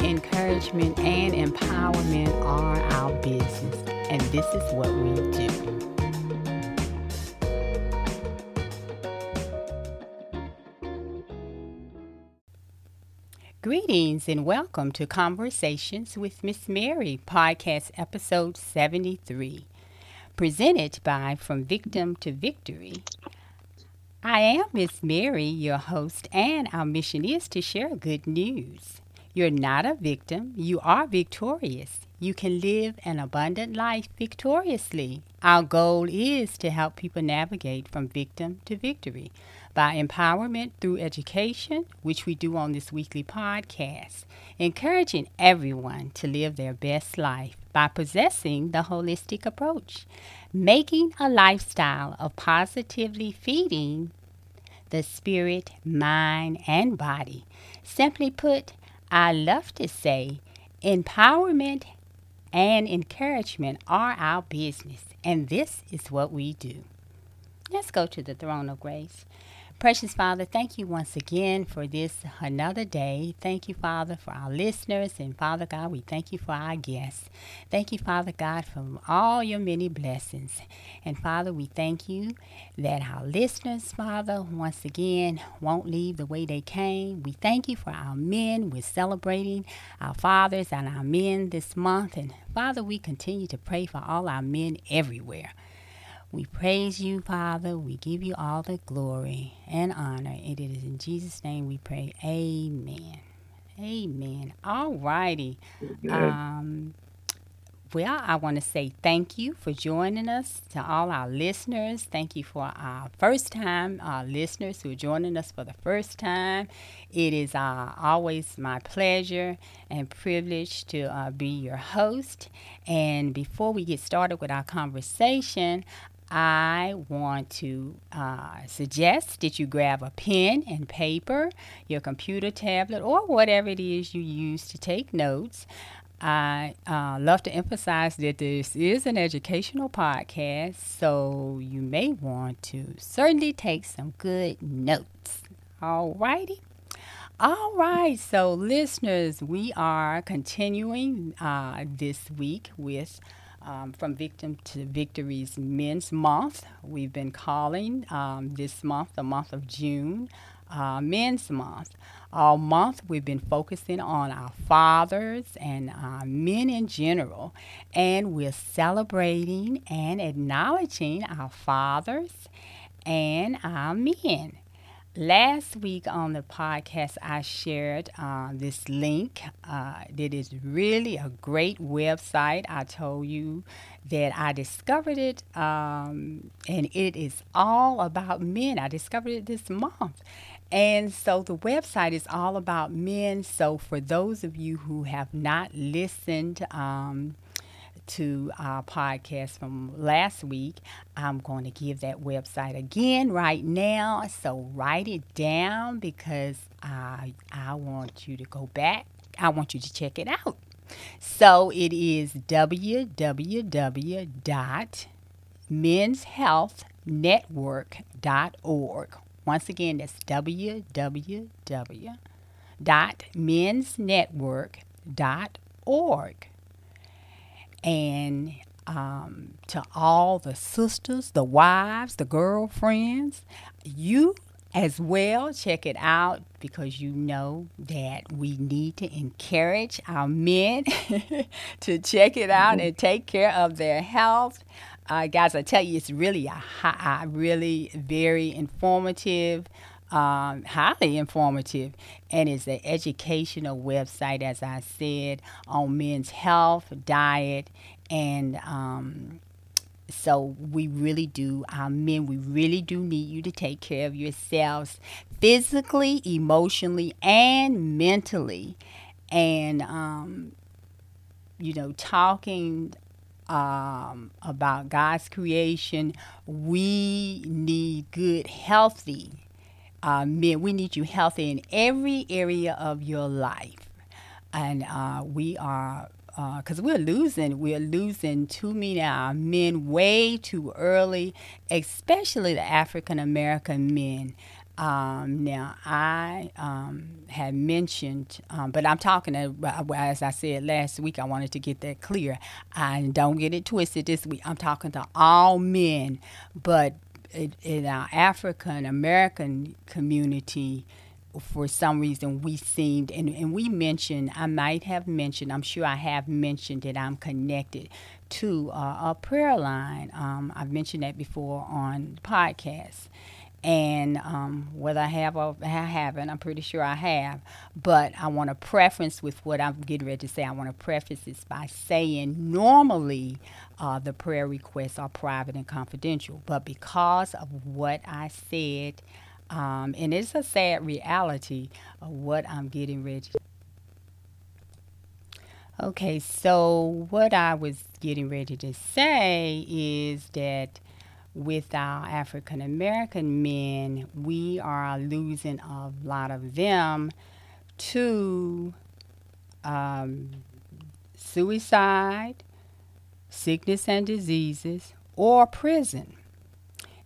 encouragement and empowerment are our business, and this is what we do. Greetings and welcome to Conversations with Miss Mary, podcast episode 73 presented by From Victim to Victory. I am Miss Mary, your host, and our mission is to share good news. You're not a victim, you are victorious. You can live an abundant life victoriously. Our goal is to help people navigate from victim to victory by empowerment through education, which we do on this weekly podcast, encouraging everyone to live their best life by possessing the holistic approach, making a lifestyle of positively feeding the spirit, mind, and body. Simply put, I love to say empowerment and encouragement are our business, and this is what we do. Let's go to the throne of grace. Precious Father, thank you once again for this another day. Thank you, Father, for our listeners. And Father God, we thank you for our guests. Thank you, Father God, for all your many blessings. And Father, we thank you that our listeners, Father, once again, won't leave the way they came. We thank you for our men. We're celebrating our fathers and our men this month. And Father, we continue to pray for all our men everywhere. We praise you, Father. We give you all the glory and honor. And it is in Jesus' name we pray. Amen. Amen. All righty. Um, well, I want to say thank you for joining us to all our listeners. Thank you for our first time uh, listeners who are joining us for the first time. It is uh, always my pleasure and privilege to uh, be your host. And before we get started with our conversation, I want to uh, suggest that you grab a pen and paper, your computer tablet, or whatever it is you use to take notes. I uh, love to emphasize that this is an educational podcast, so you may want to certainly take some good notes. All righty. All right, so listeners, we are continuing uh, this week with um, from Victim to Victory's Men's Month. We've been calling um, this month, the month of June, uh, Men's Month. All month, we've been focusing on our fathers and uh, men in general, and we're celebrating and acknowledging our fathers and our men. Last week on the podcast, I shared uh, this link uh, that is really a great website. I told you that I discovered it, um, and it is all about men. I discovered it this month. And so the website is all about men. So for those of you who have not listened, um, to our podcast from last week, I'm going to give that website again right now. So write it down because I, I want you to go back. I want you to check it out. So it is www.menshealthnetwork.org. Once again, that's www.mensnetwork.org and um, to all the sisters, the wives, the girlfriends, you as well check it out because you know that we need to encourage our men to check it out mm-hmm. and take care of their health. Uh, guys, I tell you, it's really a, a really very informative um, highly informative and it's an educational website, as I said, on men's health, diet, and um, so we really do, our men, we really do need you to take care of yourselves physically, emotionally, and mentally. And um, you know, talking um, about God's creation, we need good, healthy uh, men. We need you healthy in every area of your life. And uh, we are, because uh, we're losing, we're losing too many our men way too early, especially the African American men. Um, now, I um, had mentioned, um, but I'm talking, as I said last week, I wanted to get that clear. I don't get it twisted this week. I'm talking to all men, but in, our African American community, for some reason, we seemed, and, and we mentioned, I might have mentioned, I'm sure I have mentioned that I'm connected to uh, a prayer line. Um, I've mentioned that before on podcasts and um, whether I have or I haven't, I'm pretty sure I have. But I want to preference with what I'm getting ready to say. I want to preface this by saying normally uh, the prayer requests are private and confidential, but because of what I said, um, and it's a sad reality of what I'm getting ready. Okay, so what I was getting ready to say is that with our African American men, we are losing a lot of them to um, suicide, sickness and diseases, or prison.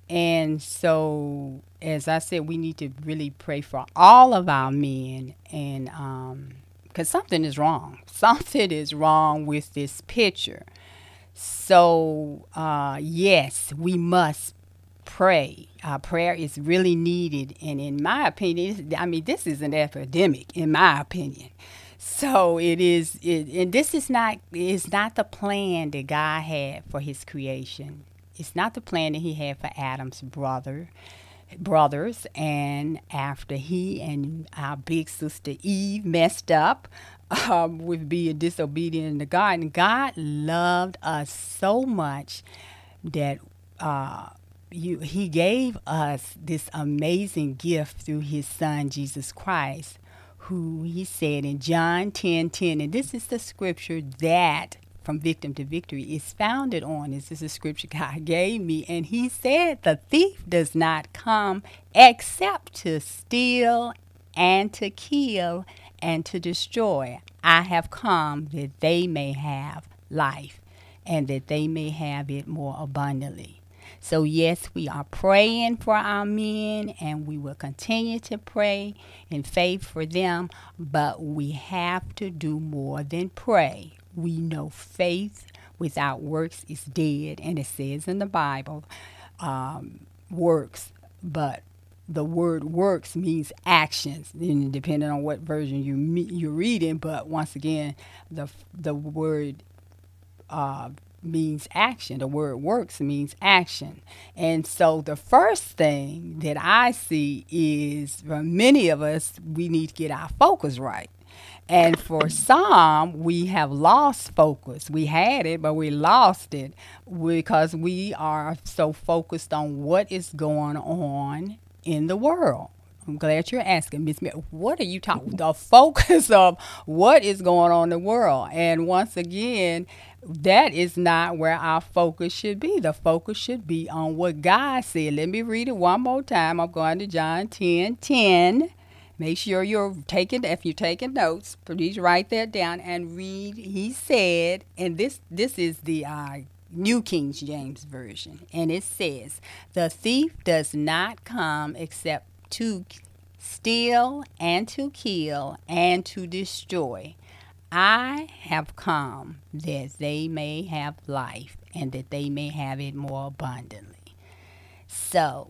And so, as I said, we need to really pray for all of our men, and because um, something is wrong. Something is wrong with this picture. So, uh, yes, we must pray. Uh, prayer is really needed. And in my opinion, I mean, this is an epidemic, in my opinion. So it is, it, and this is not is not the plan that God had for His creation. It's not the plan that He had for Adam's brother, brothers. And after he and our big sister Eve messed up, um, with being disobedient in the garden, God loved us so much that uh, you, He gave us this amazing gift through His Son, Jesus Christ, who He said in John 10 10, and this is the scripture that from victim to victory is founded on. Is this is a scripture God gave me, and He said, The thief does not come except to steal and to kill and to destroy. I have come that they may have life and that they may have it more abundantly. So, yes, we are praying for our men and we will continue to pray in faith for them, but we have to do more than pray. We know faith without works is dead, and it says in the Bible, um, works, but the word works means actions, and depending on what version you you're reading. But once again, the the word uh, means action. The word works means action. And so the first thing that I see is for many of us, we need to get our focus right. And for some, we have lost focus. We had it, but we lost it because we are so focused on what is going on in the world. I'm glad you're asking, Miss. What are you talking? The focus of what is going on in the world, and once again, that is not where our focus should be. The focus should be on what God said. Let me read it one more time. I'm going to John 10 10. Make sure you're taking if you're taking notes, please write that down and read. He said, and this this is the uh, New King James Version, and it says, The thief does not come except to steal and to kill and to destroy. I have come that they may have life and that they may have it more abundantly. So,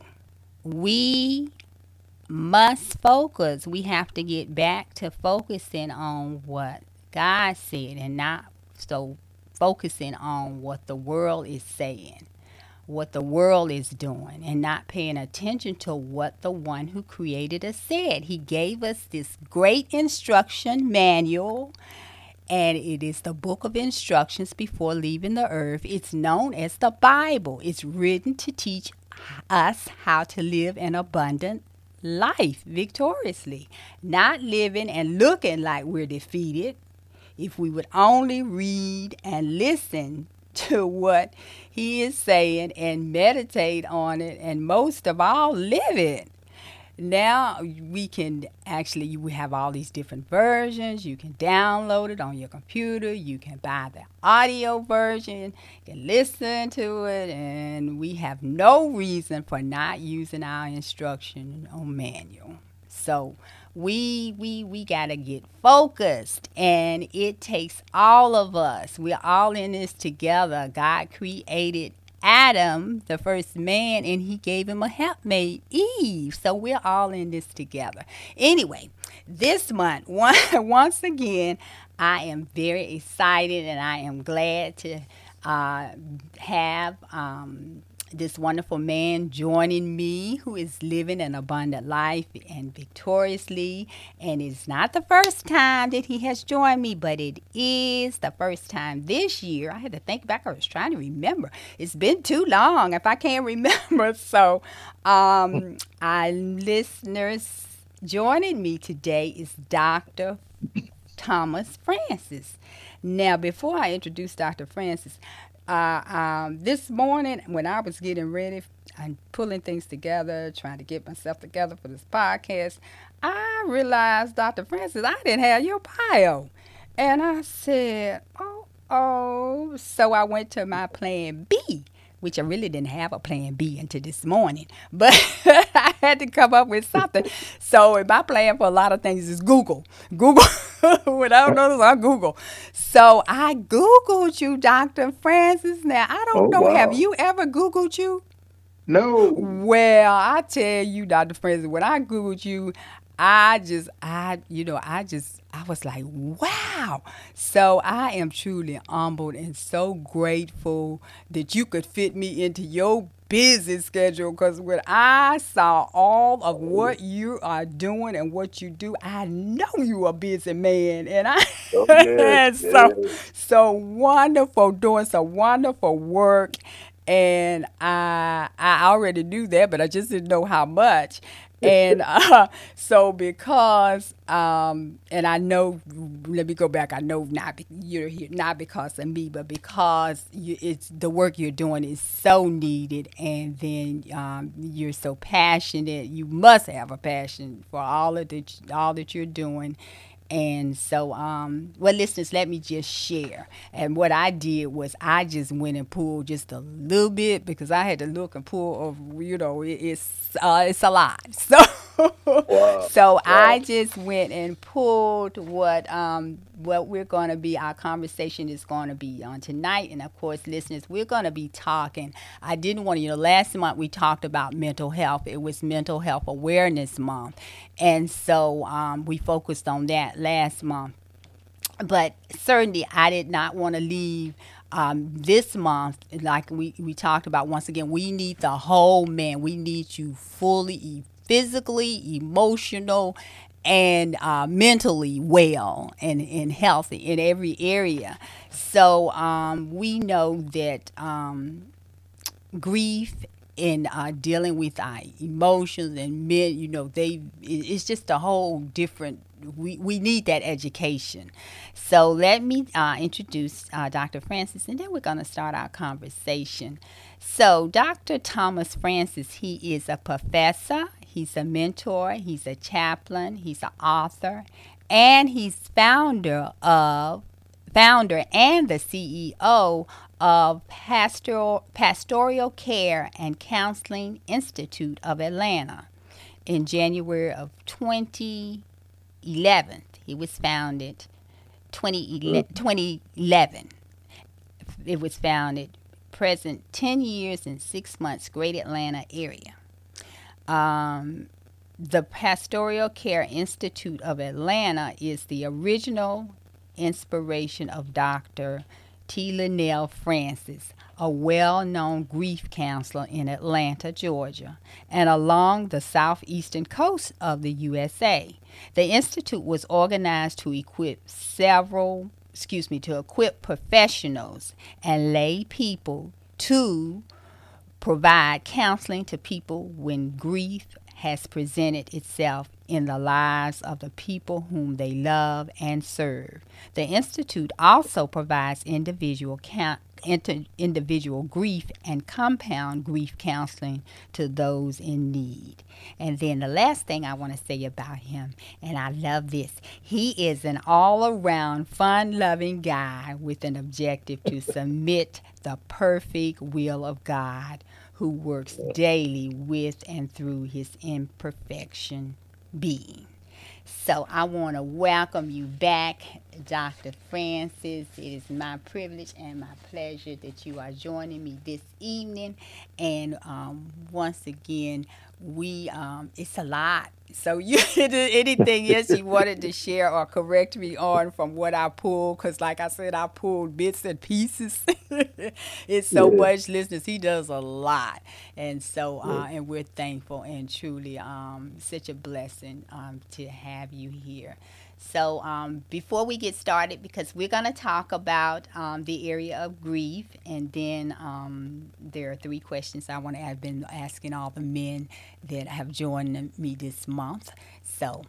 we must focus. We have to get back to focusing on what God said and not so focusing on what the world is saying, what the world is doing, and not paying attention to what the one who created us said. He gave us this great instruction manual. And it is the book of instructions before leaving the earth. It's known as the Bible. It's written to teach us how to live an abundant life victoriously, not living and looking like we're defeated, if we would only read and listen to what he is saying and meditate on it and most of all live it now we can actually we have all these different versions. You can download it on your computer. You can buy the audio version. You can listen to it. And we have no reason for not using our instruction on manual. So we we we got to get focused. And it takes all of us. We're all in this together. God created Adam, the first man, and he gave him a helpmate, Eve. So we're all in this together. Anyway, this month, once again, I am very excited and I am glad to uh, have um, this wonderful man joining me who is living an abundant life and victoriously. And it's not the first time that he has joined me, but it is the first time this year. I had to think back. I was trying to remember. It's been too long if I can't remember. So, um, our listeners joining me today is Dr. Thomas Francis. Now, before I introduce Dr. Francis, uh, um, this morning when I was getting ready and pulling things together, trying to get myself together for this podcast, I realized, Dr. Francis, I didn't have your bio. And I said, oh, oh. So I went to my plan B which I really didn't have a plan B until this morning, but I had to come up with something. So my plan for a lot of things is Google. Google, when I don't know this, I Google. So I Googled you, Dr. Francis. Now, I don't oh, know, wow. have you ever Googled you? No. Well, I tell you, Dr. Francis, when I Googled you, I just, I, you know, I just, I was like, wow. So I am truly humbled and so grateful that you could fit me into your busy schedule because when I saw all of oh. what you are doing and what you do, I know you are a busy man. And I oh, yes, so yes. so wonderful doing some wonderful work. And I I already knew that, but I just didn't know how much and uh, so because um, and I know let me go back I know not you're here not because of me but because you, it's the work you're doing is so needed and then um, you're so passionate you must have a passion for all of the all that you're doing and so, um, well, listeners, let me just share. And what I did was I just went and pulled just a little bit because I had to look and pull of, you know, it, it's uh, it's a lot. So, wow. so wow. I just went and pulled what um what we're going to be. Our conversation is going to be on tonight, and of course, listeners, we're going to be talking. I didn't want to, you know, last month we talked about mental health. It was Mental Health Awareness Month, and so um, we focused on that last month. But certainly, I did not want to leave um, this month, like we, we talked about once again, we need the whole man. We need you fully, physically, emotional, and uh, mentally well and, and healthy in every area. So um, we know that um, grief in uh, dealing with our emotions and men, you know, they it's just a whole different. We, we need that education. So let me uh, introduce uh, Dr. Francis, and then we're going to start our conversation. So Dr. Thomas Francis, he is a professor. He's a mentor. He's a chaplain. He's an author, and he's founder of founder and the CEO of Pastoral, Pastoral Care and Counseling Institute of Atlanta. In January of 2011, It was founded. 2011, 2011. It was founded. Present 10 years and six months, Great Atlanta area. Um, the Pastoral Care Institute of Atlanta is the original inspiration of Dr. T. Linnell Francis, a well known grief counselor in Atlanta, Georgia, and along the southeastern coast of the USA. The Institute was organized to equip several, excuse me, to equip professionals and lay people to provide counseling to people when grief has presented itself in the lives of the people whom they love and serve. The Institute also provides individual count, inter, individual grief and compound grief counseling to those in need. And then the last thing I want to say about him, and I love this, he is an all around fun loving guy with an objective to submit the perfect will of God who works daily with and through his imperfection being. So I want to welcome you back, Dr. Francis. It is my privilege and my pleasure that you are joining me this evening. And um, once again, we um, it's a lot so you anything else you wanted to share or correct me on from what I pulled? Because like I said, I pulled bits and pieces. it's so yeah. much, listeners. He does a lot, and so uh, and we're thankful and truly um, such a blessing um, to have you here. So, um, before we get started, because we're going to talk about um, the area of grief, and then um, there are three questions I want to have been asking all the men that have joined me this month. So,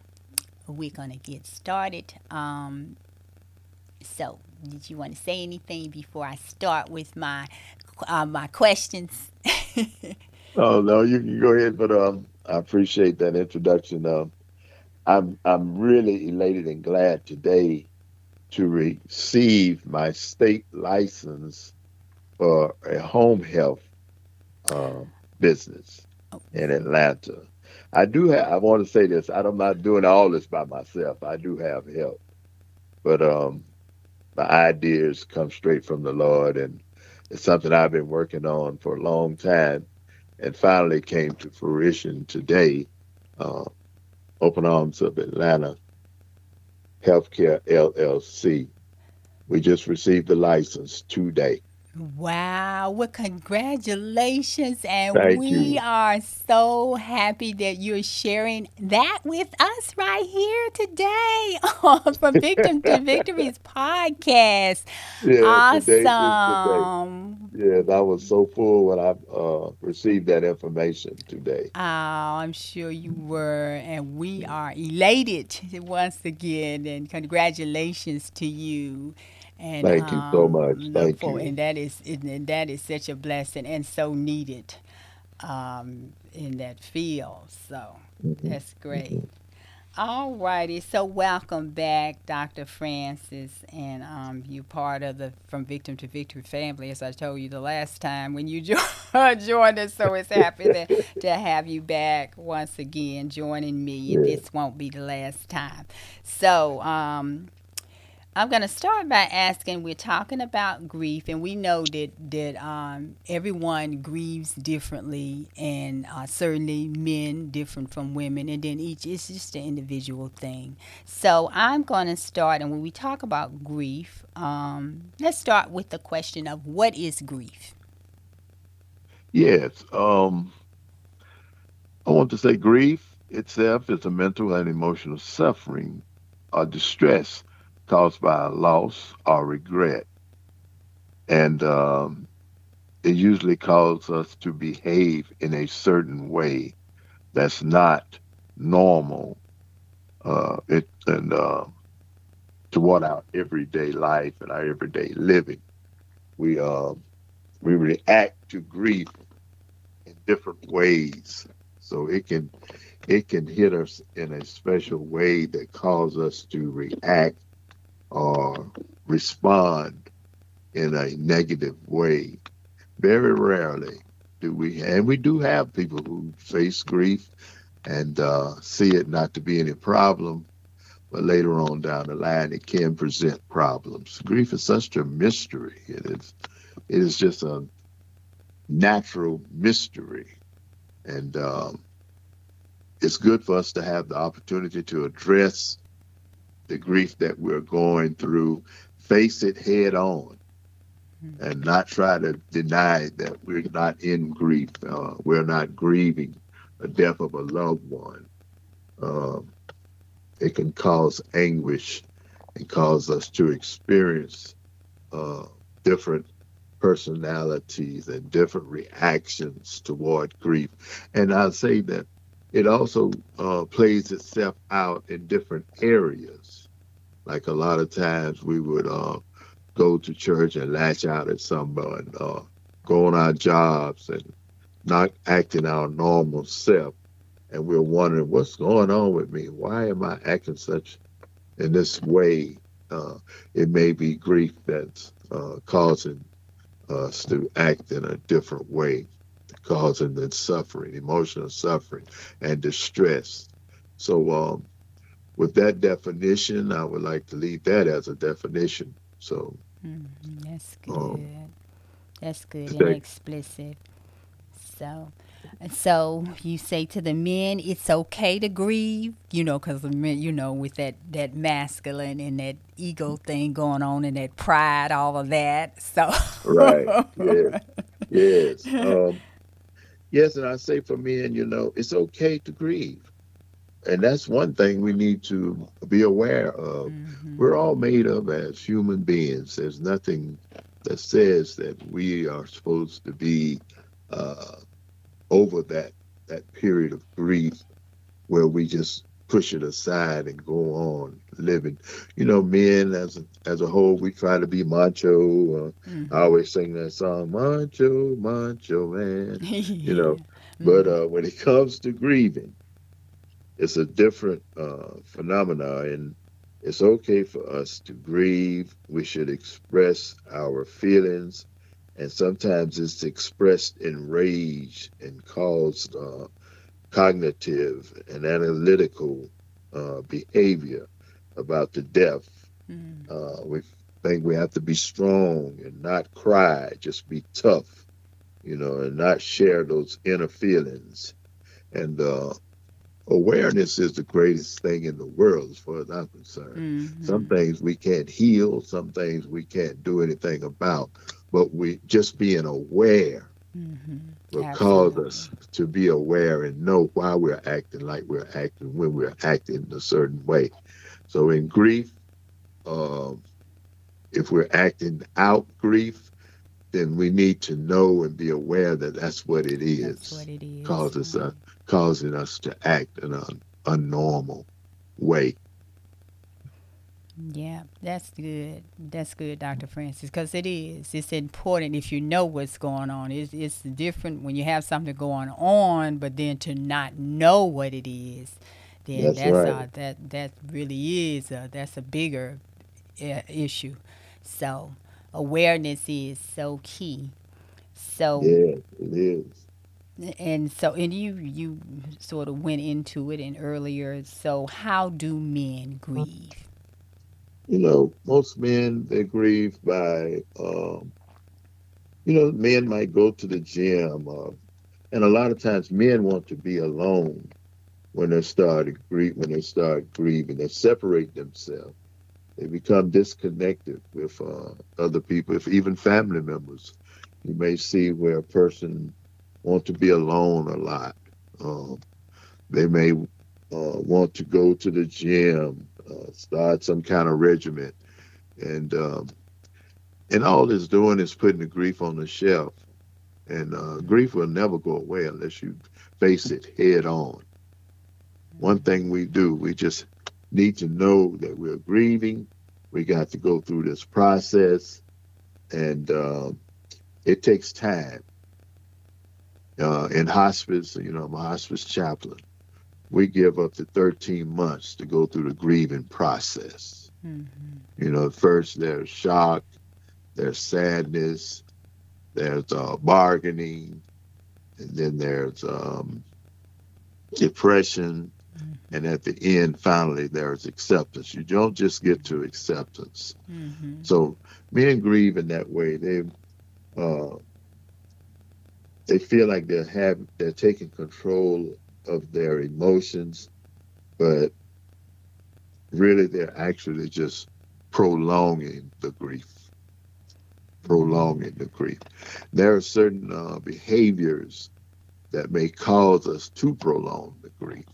we're going to get started. Um, so, did you want to say anything before I start with my uh, my questions? oh no, you can go ahead, but um, I appreciate that introduction. Um, I'm I'm really elated and glad today to receive my state license for a home health uh, business oh. in Atlanta. I do have. I want to say this. I'm not doing all this by myself. I do have help, but um, my ideas come straight from the Lord, and it's something I've been working on for a long time, and finally came to fruition today. Uh, Open Arms of Atlanta Healthcare LLC. We just received the license today. Wow. Well, congratulations. And Thank we you. are so happy that you're sharing that with us right here today on From Victim to Victory's podcast. Yeah, awesome. Yeah, I was so full when I uh, received that information today. Oh, I'm sure you were. And we are elated once again. And congratulations to you. And, Thank you so um, much. Thank for, you. And that is and that is such a blessing and so needed um, in that field. So mm-hmm. that's great. Mm-hmm. All righty. So welcome back, Dr. Francis, and um, you part of the From Victim to Victory family, as I told you the last time when you jo- joined us. So it's happy to, to have you back once again, joining me. Yeah. This won't be the last time. So um, I'm going to start by asking we're talking about grief, and we know that, that um, everyone grieves differently, and uh, certainly men different from women, and then each is just an individual thing. So I'm going to start, and when we talk about grief, um, let's start with the question of what is grief? Yes. Um, I want to say grief itself is a mental and emotional suffering or distress caused by loss or regret. And um, it usually causes us to behave in a certain way that's not normal uh, it, and uh, toward our everyday life and our everyday living. We uh, we react to grief in different ways, so it can it can hit us in a special way that causes us to react or respond in a negative way. Very rarely do we, and we do have people who face grief and uh, see it not to be any problem, but later on down the line it can present problems. Grief is such a mystery. It is, it is just a natural mystery, and um, it's good for us to have the opportunity to address the grief that we're going through, face it head on mm-hmm. and not try to deny that we're not in grief. Uh, we're not grieving the death of a loved one. Um, it can cause anguish and cause us to experience uh, different personalities and different reactions toward grief. And I say that it also uh, plays itself out in different areas. Like a lot of times we would uh, go to church and latch out at someone, uh, go on our jobs and not acting our normal self. And we're wondering, what's going on with me? Why am I acting such in this way? Uh, it may be grief that's uh, causing us to act in a different way, causing the suffering, emotional suffering, and distress. So, um, with that definition, I would like to leave that as a definition. So, Mhm, That's good. Um, That's good and explicit. So, so you say to the men, it's okay to grieve, you know, because the men, you know, with that that masculine and that ego thing going on and that pride, all of that. So, right, yes, yes, um, yes, and I say for men, you know, it's okay to grieve, and that's one thing we need to be aware of. Mhm. We're all made up as human beings. There's nothing that says that we are supposed to be uh, over that that period of grief where we just push it aside and go on living. You know, men as a, as a whole, we try to be macho. Uh, Mhm. I always sing that song, Macho, Macho Man. you know, But uh, when it comes to grieving, it's a different uh, phenomena, and it's okay for us to grieve. We should express our feelings, and sometimes it's expressed in rage and caused uh, cognitive and analytical uh, behavior about the death. Mhm. Uh, we think we have to be strong and not cry, just be tough, you know, and not share those inner feelings. And uh, awareness is the greatest thing in the world, as far as I'm concerned. Mhm. Some things we can't heal, some things we can't do anything about, but we just being aware Mhm. will cause us to be aware and know why we're acting like we're acting when we're acting in a certain way. So in grief, um, if we're acting out grief, then we need to know and be aware that that's what it is, That's what it is. causes us, causing us to act in a, a normal way. Yeah, that's good. That's good, Dr. Francis, because it is. It's important if you know what's going on. It's, it's different when you have something going on, but then to not know what it is, then That's that's, right. uh, that that really is uh, that's a bigger uh, issue. So awareness is so key. So Yeah, it is. and so and you you sort of went into it in earlier. So how do men grieve? you know, most men they grieve by, um, you know, men might go to the gym, uh, and a lot of times men want to be alone when they start grieve. When they start grieving, they separate themselves. They become disconnected with uh, other people, if even family members. You may see where a person want to be alone a lot. Um, they may uh, want to go to the gym, uh, start some kind of regiment, and um, and all it's doing is putting the grief on the shelf. And uh, grief will never go away unless you face it head on. One thing we do, we just need to know that we're grieving. We got to go through this process, and um it takes time. Uh, in hospice, you know, I'm a hospice chaplain. We give up to 13 months to go through the grieving process. Mhm. You know, first there's shock, there's sadness, there's uh, bargaining, and then there's um, depression, and at the end, finally, there's acceptance. You don't just get to acceptance. Mhm. So men grieve in that way. They uh, they feel like they're have they're taking control of their emotions, but really they're actually just prolonging the grief. Prolonging the grief. There are certain uh, behaviors that may cause us to prolong the grief.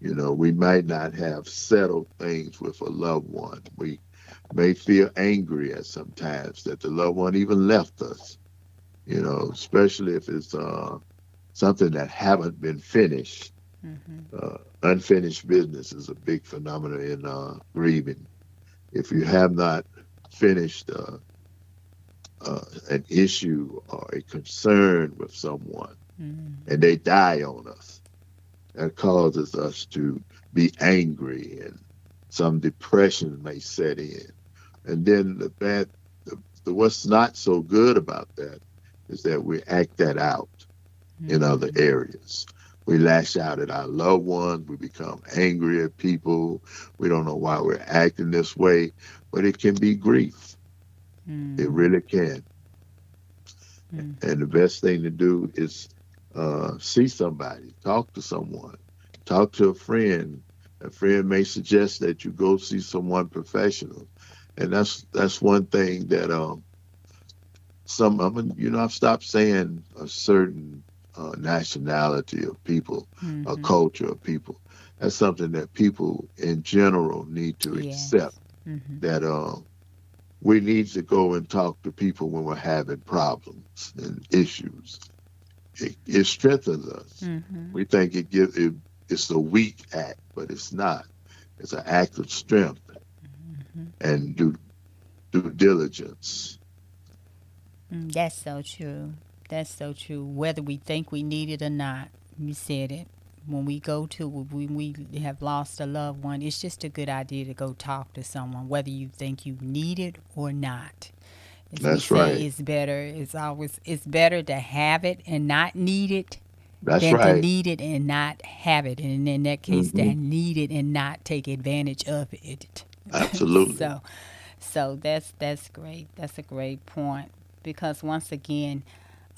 You know, we might not have settled things with a loved one. We may feel angry at sometimes that the loved one even left us. You know, especially if it's uh, something that haven't been finished. Mm-hmm. Uh, unfinished business is a big phenomenon in uh, grieving. If you have not finished uh, uh, an issue or a concern with someone Mm-hmm. and they die on us, that causes us to be angry and some depression may set in. And then the bad, the, the what's not so good about that is that we act that out in other Mm-hmm. areas. We lash out at our loved ones. We become angry at people. We don't know why we're acting this way, but it can be grief. Mm-hmm. It really can. Mm. And the best thing to do is uh, see somebody, talk to someone, talk to a friend. A friend may suggest that you go see someone professional, and that's that's one thing that um some I mean, you know I've stopped saying a certain uh, nationality of people, a Mhm. culture of people. That's something that people in general need to Yes. accept Mhm. that uh, we need to go and talk to people when we're having problems and issues. It, it strengthens us. Mhm. We think it gives it, it's a weak act, but it's not. It's an act of strength Mhm. and due due diligence. Mm, That's so true. That's so true. Whether we think we need it or not, you said it. When we go to when we have lost a loved one, it's just a good idea to go talk to someone, whether you think you need it or not. As we That's say, right. it's better. It's always it's better to have it and not need it That's than to need it and not have it, and in that case, to Mhm. need it and not take advantage of it. Absolutely. so, so that's that's great. That's a great point because once again,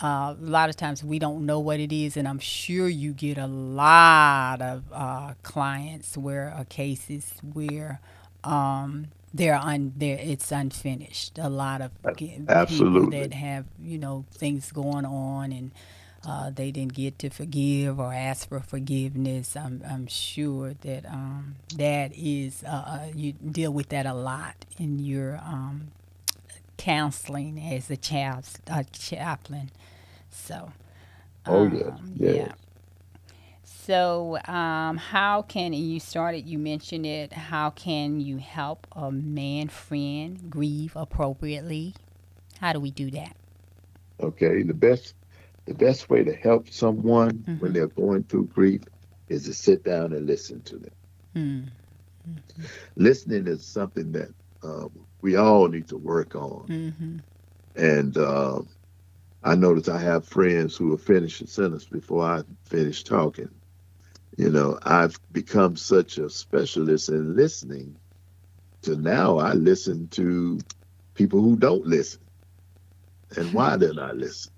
uh, a lot of times we don't know what it is, and I'm sure you get a lot of uh, clients where uh, cases where um, they're un there it's unfinished. A lot of ge- people absolutely. that have you know things going on and. Uh, they didn't get to forgive or ask for forgiveness. I'm, I'm sure that um, that is uh, uh, you deal with that a lot in your um, counseling as a child a chaplain. So, Oh, um, yes. yeah. So, um, how can you started? You mentioned it. How can you help a man friend grieve appropriately? How do we do that? Okay. The best the best way to help someone when Mhm. they're going through grief is to sit down and listen to them. Mm. Listening is something that um, we all need to work on. Mm-hmm. And uh, I notice I have friends who will finish a sentence before I finish talking. You know, I've become such a specialist in listening to now I listen to people who don't listen and why they're not listening.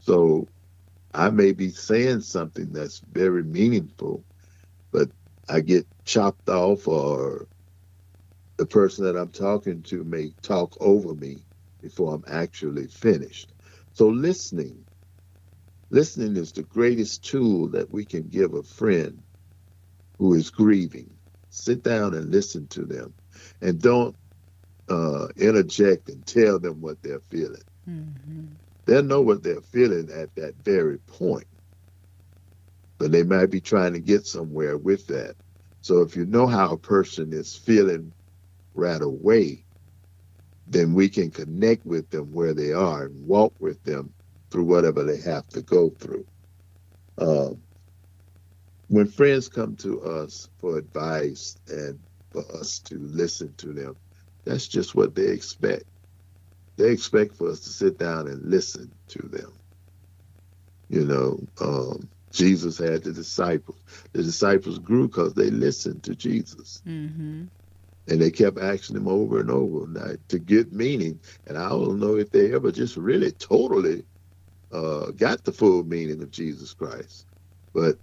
So I may be saying something that's very meaningful, but I get chopped off or the person that I'm talking to may talk over me before I'm actually finished. So listening, listening is the greatest tool that we can give a friend who is grieving. Sit down and listen to them, and don't uh, interject and tell them what they're feeling. Mm-hmm. They'll know what they're feeling at that very point, but they might be trying to get somewhere with that. So if you know how a person is feeling right away, then we can connect with them where they are and walk with them through whatever they have to go through. Um, when friends come to us for advice and for us to listen to them, that's just what they expect. They expect for us to sit down and listen to them. You know, um, Jesus had the disciples. The disciples grew because they listened to Jesus Mm-hmm. and they kept asking him over and over now, to get meaning. And I don't know if they ever just really totally uh, got the full meaning of Jesus Christ. But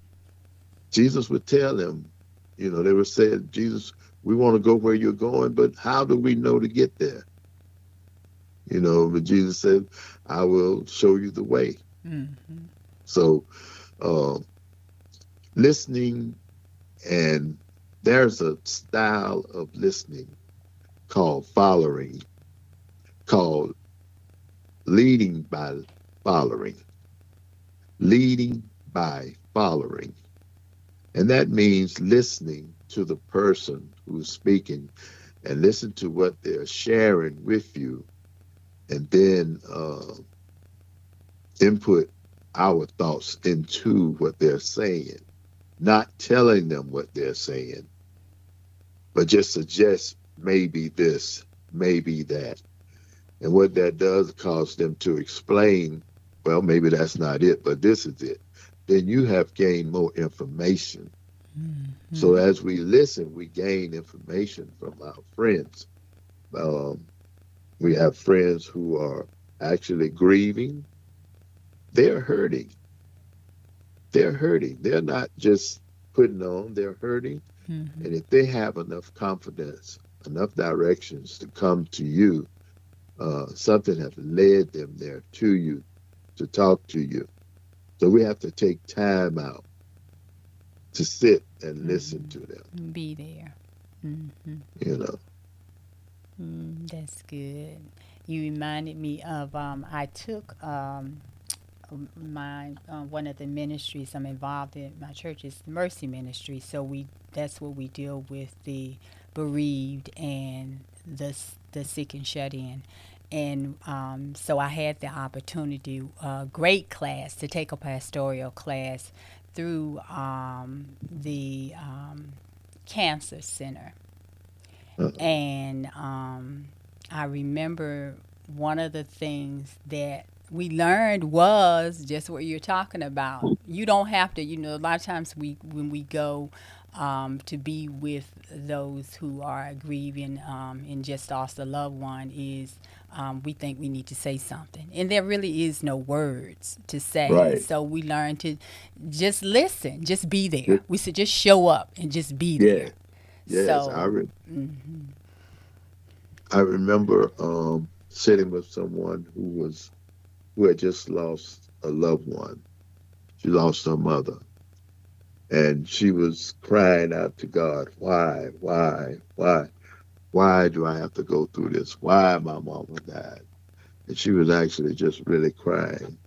Jesus would tell them, you know, they would say, Jesus, we want to go where you're going, but how do we know to get there? You know, but Jesus said, I will show you the way. Mm-hmm. So, uh, listening, and there's a style of listening called following, called leading by following. Leading by following. And that means listening to the person who's speaking and listen to what they're sharing with you and then uh, input our thoughts into what they're saying, not telling them what they're saying, but just suggest maybe this, maybe that. And what that does cause them to explain, well, maybe that's not it, but this is it. Then you have gained more information. Mm-hmm. So as we listen, we gain information from our friends. Um, we have friends who are actually grieving. They're hurting. They're hurting. They're not just putting on, they're hurting. Mm-hmm. And if they have enough confidence, enough directions to come to you, uh, something has led them there to you to talk to you. So we have to take time out to sit and mm-hmm. listen to them. Be there. Mm-hmm. You know. Mm, that's good. You reminded me of um, I took um, my uh, one of the ministries I'm involved in. My church is Mercy Ministry, so we that's what we deal with the bereaved and the the sick and shut in. And um, so I had the opportunity, a uh, great class, to take a pastoral class through um, the um, cancer center. Uh-huh. And um, I remember one of the things that we learned was just what you're talking about. You don't have to, you know, a lot of times we when we go um, to be with those who are grieving um, and just lost a loved one is um, we think we need to say something. And there really is no words to say. Right. So we learn to just listen, just be there. We should just show up and just be there. Yes, so, I, re- mm-hmm. I remember um, sitting with someone who was who had just lost a loved one. She lost her mother. And she was crying out to God, why, why, why? Why do I have to go through this? Why my mama died? And she was actually just really crying.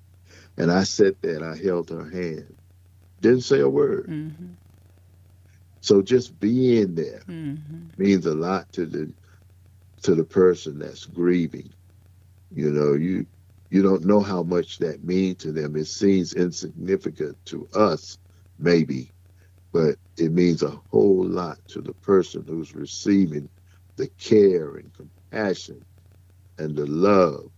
And I sat there and I held her hand. Didn't say a word. Mm-hmm. So just being there mm-hmm. means a lot to the to the person that's grieving. You know, you you don't know how much that means to them. It seems insignificant to us, maybe, but it means a whole lot to the person who's receiving the care and compassion and the love.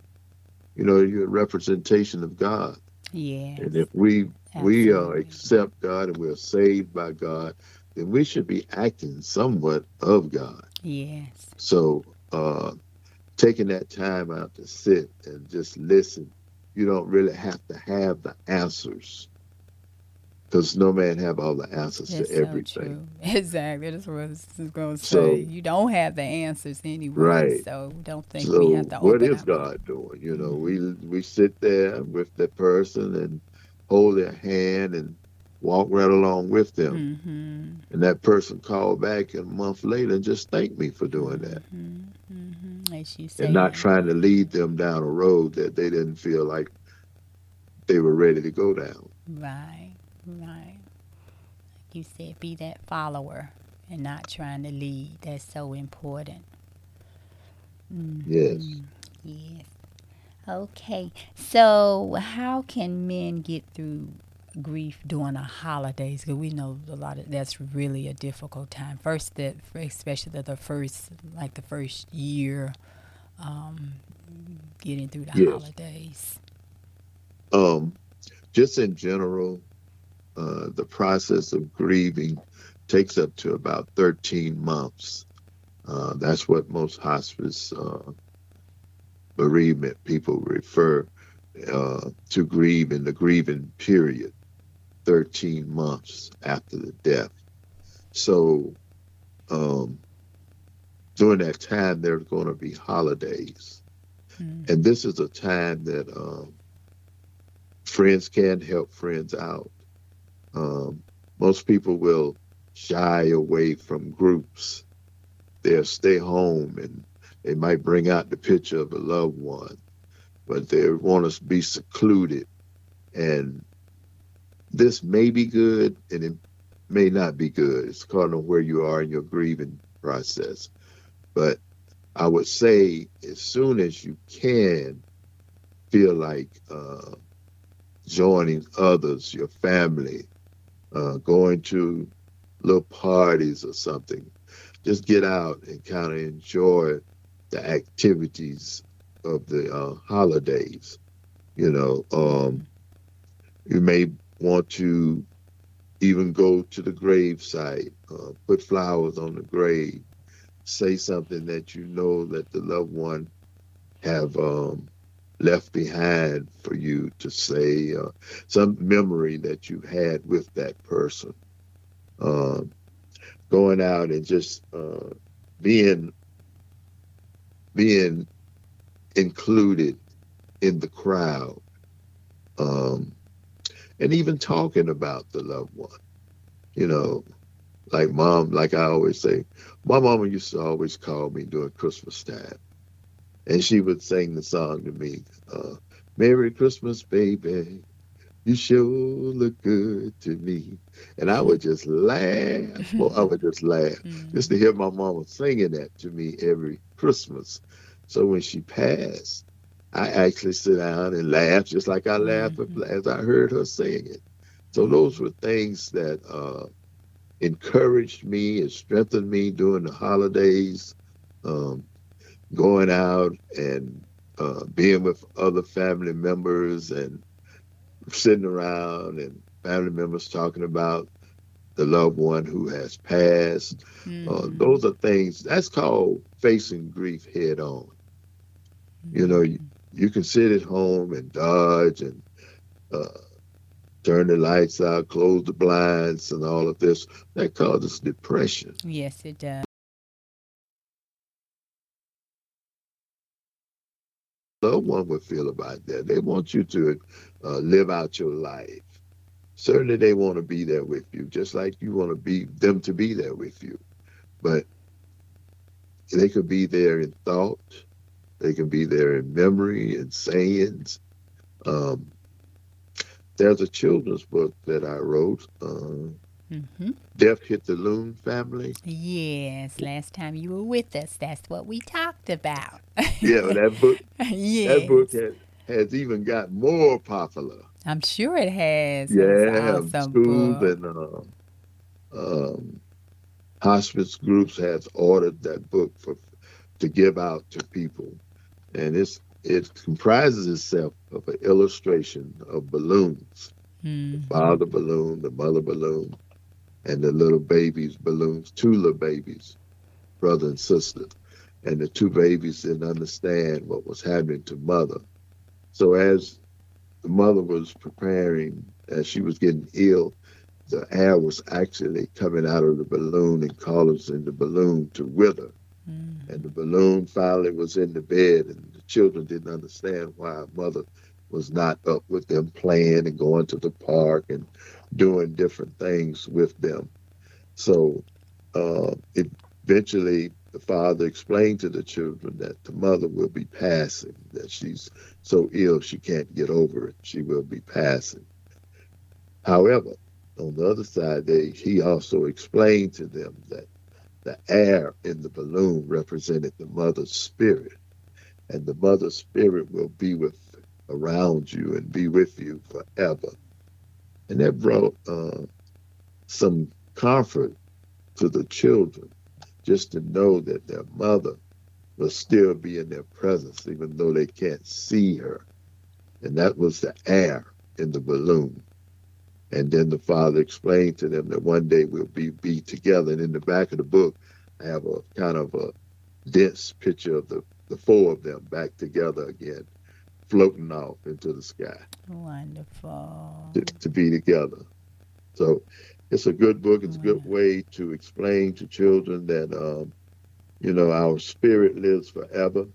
You know, you're a representation of God. Yeah. And if we Absolutely. we uh, accept God and we're saved by God, then we should be acting somewhat of God. Yes. So uh, taking that time out to sit and just listen, you don't really have to have the answers because no man have all the answers That's to everything. So exactly. That's what I was going to say. So, you don't have the answers anyway. Right. So don't think so we have to. What is God doing? You know, we we sit there with the person and hold their hand and walk right along with them. Mm-hmm. And that person called back a month later and just thanked me for doing that. Mm-hmm. Mm-hmm. As you say, and not trying to lead them down a road that they didn't feel like they were ready to go down. Right. Right. Like you said, be that follower and not trying to lead. That's so important. Mm-hmm. Yes. Yes. Okay. So, how can men get through grief during the holidays? Because we know a lot of that's really a difficult time. First, that especially the, the first, like the first year, um, getting through the yes. holidays. Um, just in general, uh, the process of grieving takes up to about 13 months. Uh, that's what most hospice uh, bereavement people refer uh, to grieve in the grieving period, 13 months after the death. So um, during that time, there's going to be holidays. Mm. And this is a time that um, friends can help friends out. Um, most people will shy away from groups. They'll stay home and they might bring out the picture of a loved one, but they want to be secluded. And this may be good and it may not be good. It's according on where you are in your grieving process. But I would say as soon as you can feel like uh, joining others, your family, uh, going to little parties or something, just get out and kind of enjoy the activities of the uh, holidays. You know, um, you may want to even go to the grave site, uh, put flowers on the grave, say something that you know that the loved one have um, left behind for you to say, uh, some memory that you had with that person. Um, going out and just uh, being being included in the crowd, um, and even talking about the loved one. You know, like mom, like I always say, my mama used to always call me during Christmas time, and she would sing the song to me, uh, "Merry Christmas, baby." You sure look good to me. And I would just laugh. Well, I would just laugh Mm. just to hear my mama singing that to me every Christmas. So when she passed, I actually sit down and laugh just like I laughed Mhm. as I heard her sing it. So those were things that uh, encouraged me and strengthened me during the holidays, um, going out and uh, being with other family members and sitting around and family members talking about the loved one who has passed. Uh, Mhm. those are things that's called facing grief head on. You know, you, you can sit at home and dodge and uh, turn the lights out, close the blinds, and all of this. That causes depression. Yes, it does. Loved one would feel about that. They want you to uh, live out your life. Certainly, they want to be there with you, just like you want to be them to be there with you. But they could be there in thought. They can be there in memory and sayings. Um, there's a children's book that I wrote. Uh, hmm Death Hit the Loon Family. Yes, last time you were with us, that's what we talked about. Yeah, that book. yes. That book has, has even got more popular. I'm sure it has. Yeah, awesome schools book. and uh, um, hospice groups has ordered that book for to give out to people, and it's it comprises itself of an illustration of balloons, Mhm. father balloon, the mother balloon, and the little babies balloons, two little babies, brother and sister, and the two babies didn't understand what was happening to mother. So as the mother was preparing, as she was getting ill, the air was actually coming out of the balloon and causing the balloon to wither. Mhm. And the balloon finally was in the bed, and the children didn't understand why mother was not up with them playing and going to the park and doing different things with them. So uh, eventually, the father explained to the children that the mother will be passing, that she's so ill she can't get over it. She will be passing. However, on the other side, they, he also explained to them that the air in the balloon represented the mother's spirit, and the mother's spirit will be with around you and be with you forever. And that brought uh, some comfort to the children just to know that their mother will still be in their presence, even though they can't see her. And that was the air in the balloon. And then the father explained to them that one day we'll be, be together. And in the back of the book, I have a kind of a dense picture of the, the four of them back together again, floating off into the sky Wonderful. to, to be together. So it's a good book. It's a good way to explain to children that, um, you know, our spirit lives forever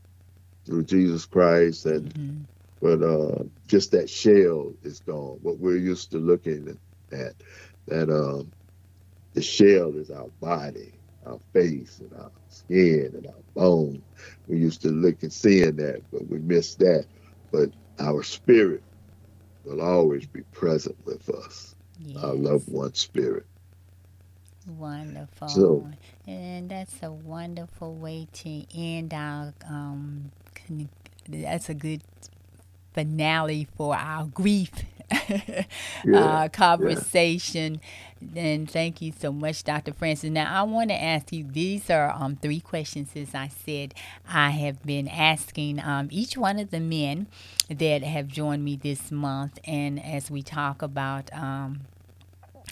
through Jesus Christ, and Mhm. but uh, just that shell is gone. What we're used to looking at, that um, the shell is our body, our face, and our skin, and our bone. We used to look and seeing that, but we missed that. But our spirit will always be present with us, our Yes. loved one spirit. Wonderful. So- and that's a wonderful way to end our um con- that's a good finale for our grief uh, conversation. And thank you so much, Dr. Francis. Now, I want to ask you these are um, three questions, as I said, I have been asking um, each one of the men that have joined me this month. And as we talk about, um,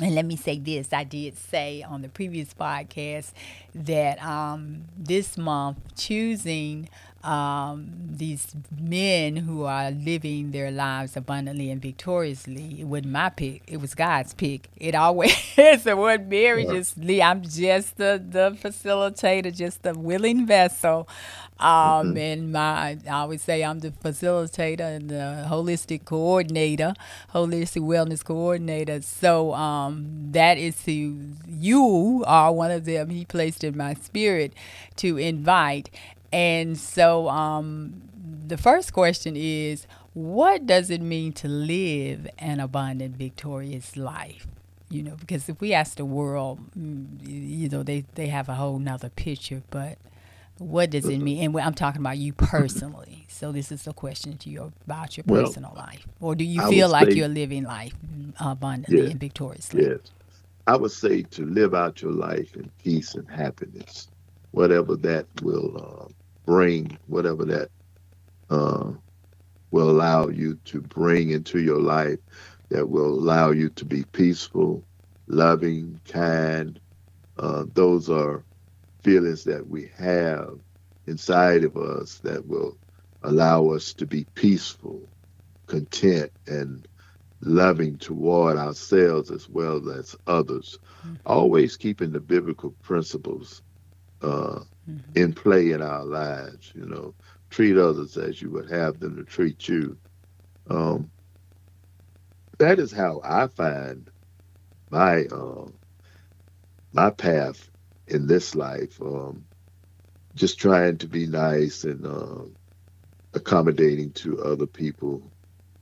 and let me say this I did say on the previous podcast that um, this month, choosing um, these men who are living their lives abundantly and victoriously, it wasn't my pick, it was God's pick. It always is. It wasn't Mary, just Lee. I'm just the, the facilitator, just the willing vessel. Um, and my, I always say I'm the facilitator and the holistic coordinator, holistic wellness coordinator. So um, that is who you are one of them. He placed in my spirit to invite. And so um, the first question is, what does it mean to live an abundant, victorious life? You know, because if we ask the world, mm, you know, they, they have a whole nother picture, but what does it mean? And I'm talking about you personally. So this is a question to you about your Well, personal life, or do you I feel like say- you're living life abundantly Yeah. and victoriously? Yes. I would say to live out your life in peace and happiness, whatever that will uh, bring, whatever that uh, will allow you to bring into your life, that will allow you to be peaceful, loving, kind. Uh, those are feelings that we have inside of us that will allow us to be peaceful, content, and loving toward ourselves as well as others. Always keeping the biblical principles uh, Mhm. in play in our lives. You know, treat others as you would have them to treat you. Um, that is how I find my uh, my path in this life. Um, just trying to be nice and uh, accommodating to other people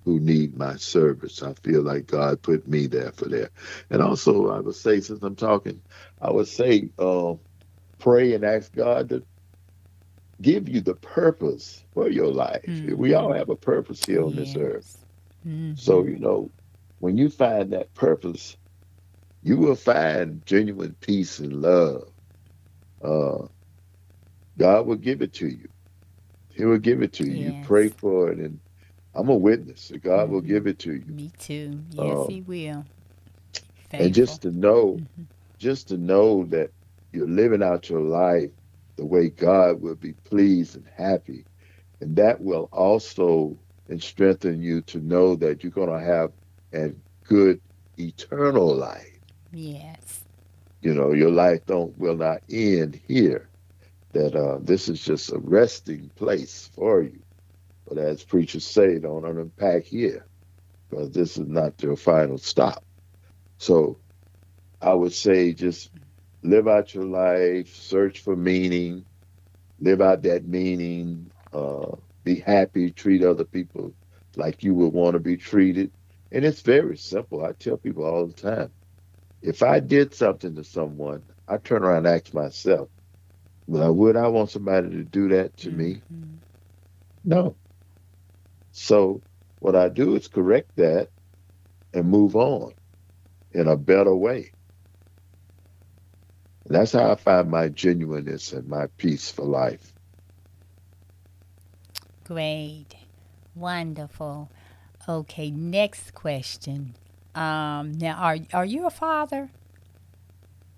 who need my service. I feel like God put me there for that. And also, I would say, since I'm talking, I would say, uh, pray and ask God to give you the purpose for your life. Mhm. We all have a purpose here on this earth. Mhm. So, you know, when you find that purpose, you will find genuine peace and love. Uh, God will give it to you. He will give it to you. You Yes. pray for it, and I'm a witness. that God will Mhm. give it to you. Me too. Yes, Um, he will. And just to know, Mhm. just to know that you're living out your life the way God will be pleased and happy, and that will also strengthen you to know that you're going to have a good eternal life. yes. You know, your life don't will not end here. That uh, this is just a resting place for you. But as preachers say, don't unpack here, because this is not your final stop. So, I would say just live out your life, search for meaning, live out that meaning, uh, be happy, treat other people like you would want to be treated. And it's very simple. I tell people all the time if I did something to someone, I turn around and ask myself, well, would I want somebody to do that to me? Mhm. No. So what I do is correct that and move on in a better way. And that's how I find my genuineness and my peace for life. Great. Wonderful. Okay, next question. Um, now, are are you a father?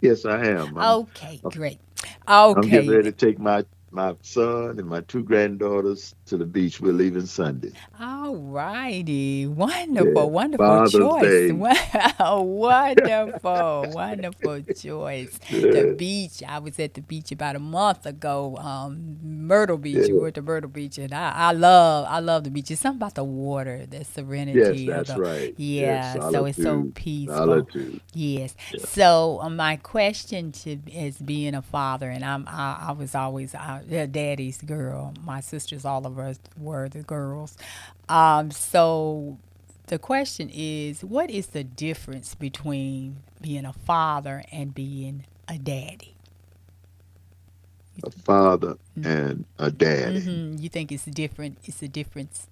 Yes, I am. I'm, Okay, great. Okay. I'm getting ready to take my my son and my two granddaughters to the beach. We're leaving Sunday. All righty. Wonderful, Yeah, wonderful Father's choice. Wow, wonderful, wonderful choice. The beach. I was at the beach about a month ago. Um, Myrtle Beach. We Yeah. were at the Myrtle Beach, and I, I love, I love the beach. It's something about the water, the serenity. Yes, of that's the, right. Yeah, Yes, so it's so peaceful. Solitude. Yes. Yeah. So um, my question to as being a father, and I'm I, I was always uh, daddy's girl. My sisters, all of us were the girls. Um, so the question is, what is the difference between being a father and being a daddy? A father and a daddy. hmm You think it's different? It's a difference.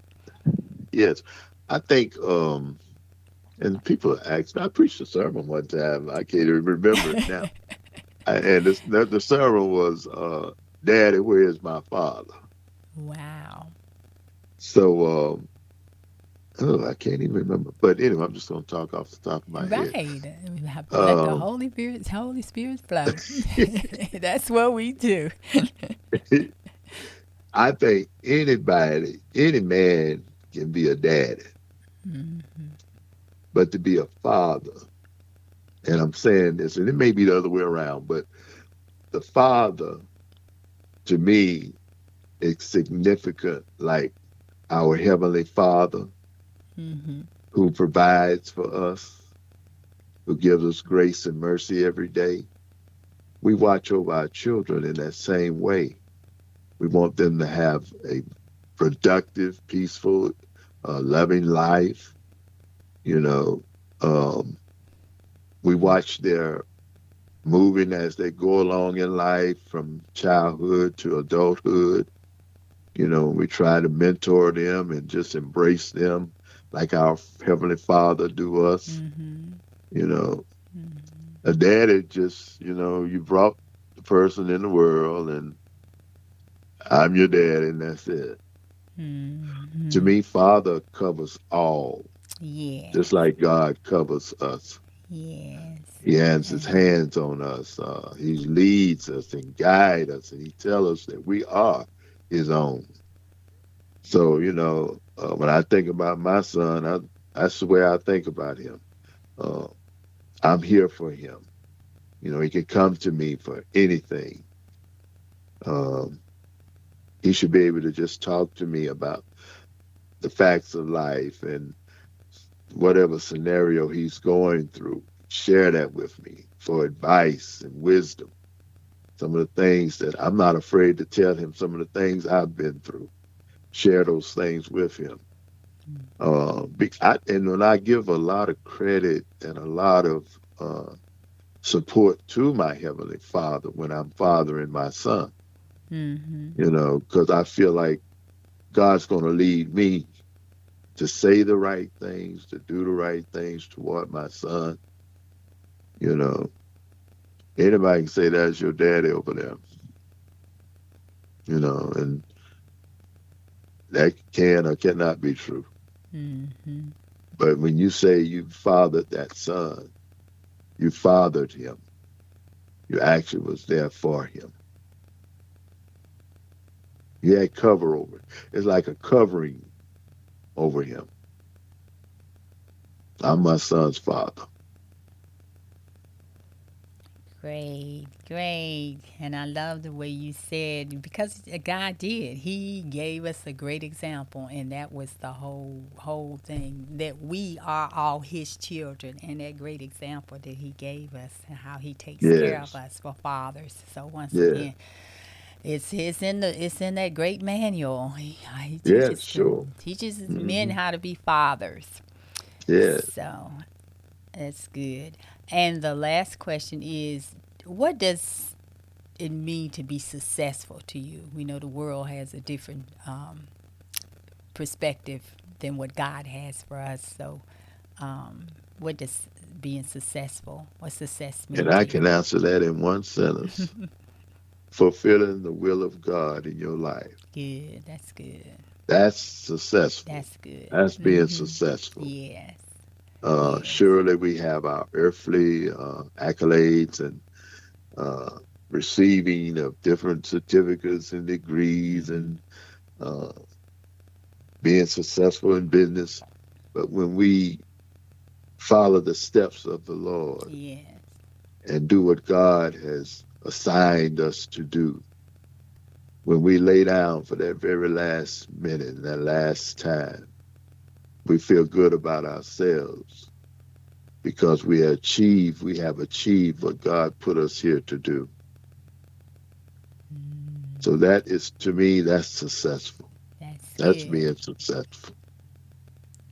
Yes, I think. um And people ask. I preached a sermon one time. I can't even remember it now. I, and this, the, the sermon was, uh, "Daddy, where is my father?" Wow. So um, oh, I can't even remember. But anyway, I'm just going to talk off the top of my Right. head. Let the Um, Holy Spirit, Holy Spirit flow. That's what we do. I think anybody, any man can be a daddy, Mhm. but to be a father, and I'm saying this, and it may be the other way around, but the father, to me, it's significant like our Heavenly Father Mhm. who provides for us, who gives us grace and mercy every day. We watch over our children in that same way. We want them to have a productive, peaceful, uh, loving life. You know, um, we watch their moving as they go along in life from childhood to adulthood. You know, we try to mentor them and just embrace them like our Heavenly Father do us. Mhm. You know, Mhm. a daddy just, you know, you brought the person in the world and I'm your dad and that's it. Mhm. To me, Father covers all, yeah. just like God covers us. Yes. He has his hands on us. Uh, he leads us and guides us, and he tells us that we are his own. So, you know, uh, when I think about my son, I, that's the way I think about him. Uh, I'm here for him. You know, he can come to me for anything. Um, he should be able to just talk to me about the facts of life and whatever scenario he's going through. Share that with me for advice and wisdom. Some of the things that I'm not afraid to tell him, some of the things I've been through. Share those things with him. Uh, I, and when I give a lot of credit and a lot of uh, support to my Heavenly Father when I'm fathering my son, hmm you know, because I feel like God's going to lead me to say the right things, to do the right things toward my son. You know, anybody can say that's your daddy over there. You know, and that can or cannot be true. hmm But when you say you fathered that son, you fathered him. You actually was there for him. You had cover over. It's like a covering over him. I'm my son's father. Great, great. And I love the way you said because God did. He gave us a great example and that was the whole whole thing that we are all his children and that great example that he gave us and how he takes care of us for fathers. So once Yeah. again, it's it's in the it's in that great manual. He, he Yes, teaches sure. teaches men Mhm. how to be fathers. Yeah. So that's good. And the last question is what does it mean to be successful to you? We know the world has a different um, perspective than what God has for us. So, um, what does being successful, what success mean? And I can answer that in one sentence. Fulfilling the will of God in your life. Good. That's good. That's successful. That's good. That's being Mhm. successful. Yes. Uh, Yes. surely we have our earthly uh, accolades and uh, receiving of different certificates and degrees and uh, being successful in business. But when we follow the steps of the Lord Yes. and do what God has assigned us to do, when we lay down for that very last minute and that last time, we feel good about ourselves because we achieve, we have achieved what God put us here to do. So that is to me, that's successful. That's That's good. being successful.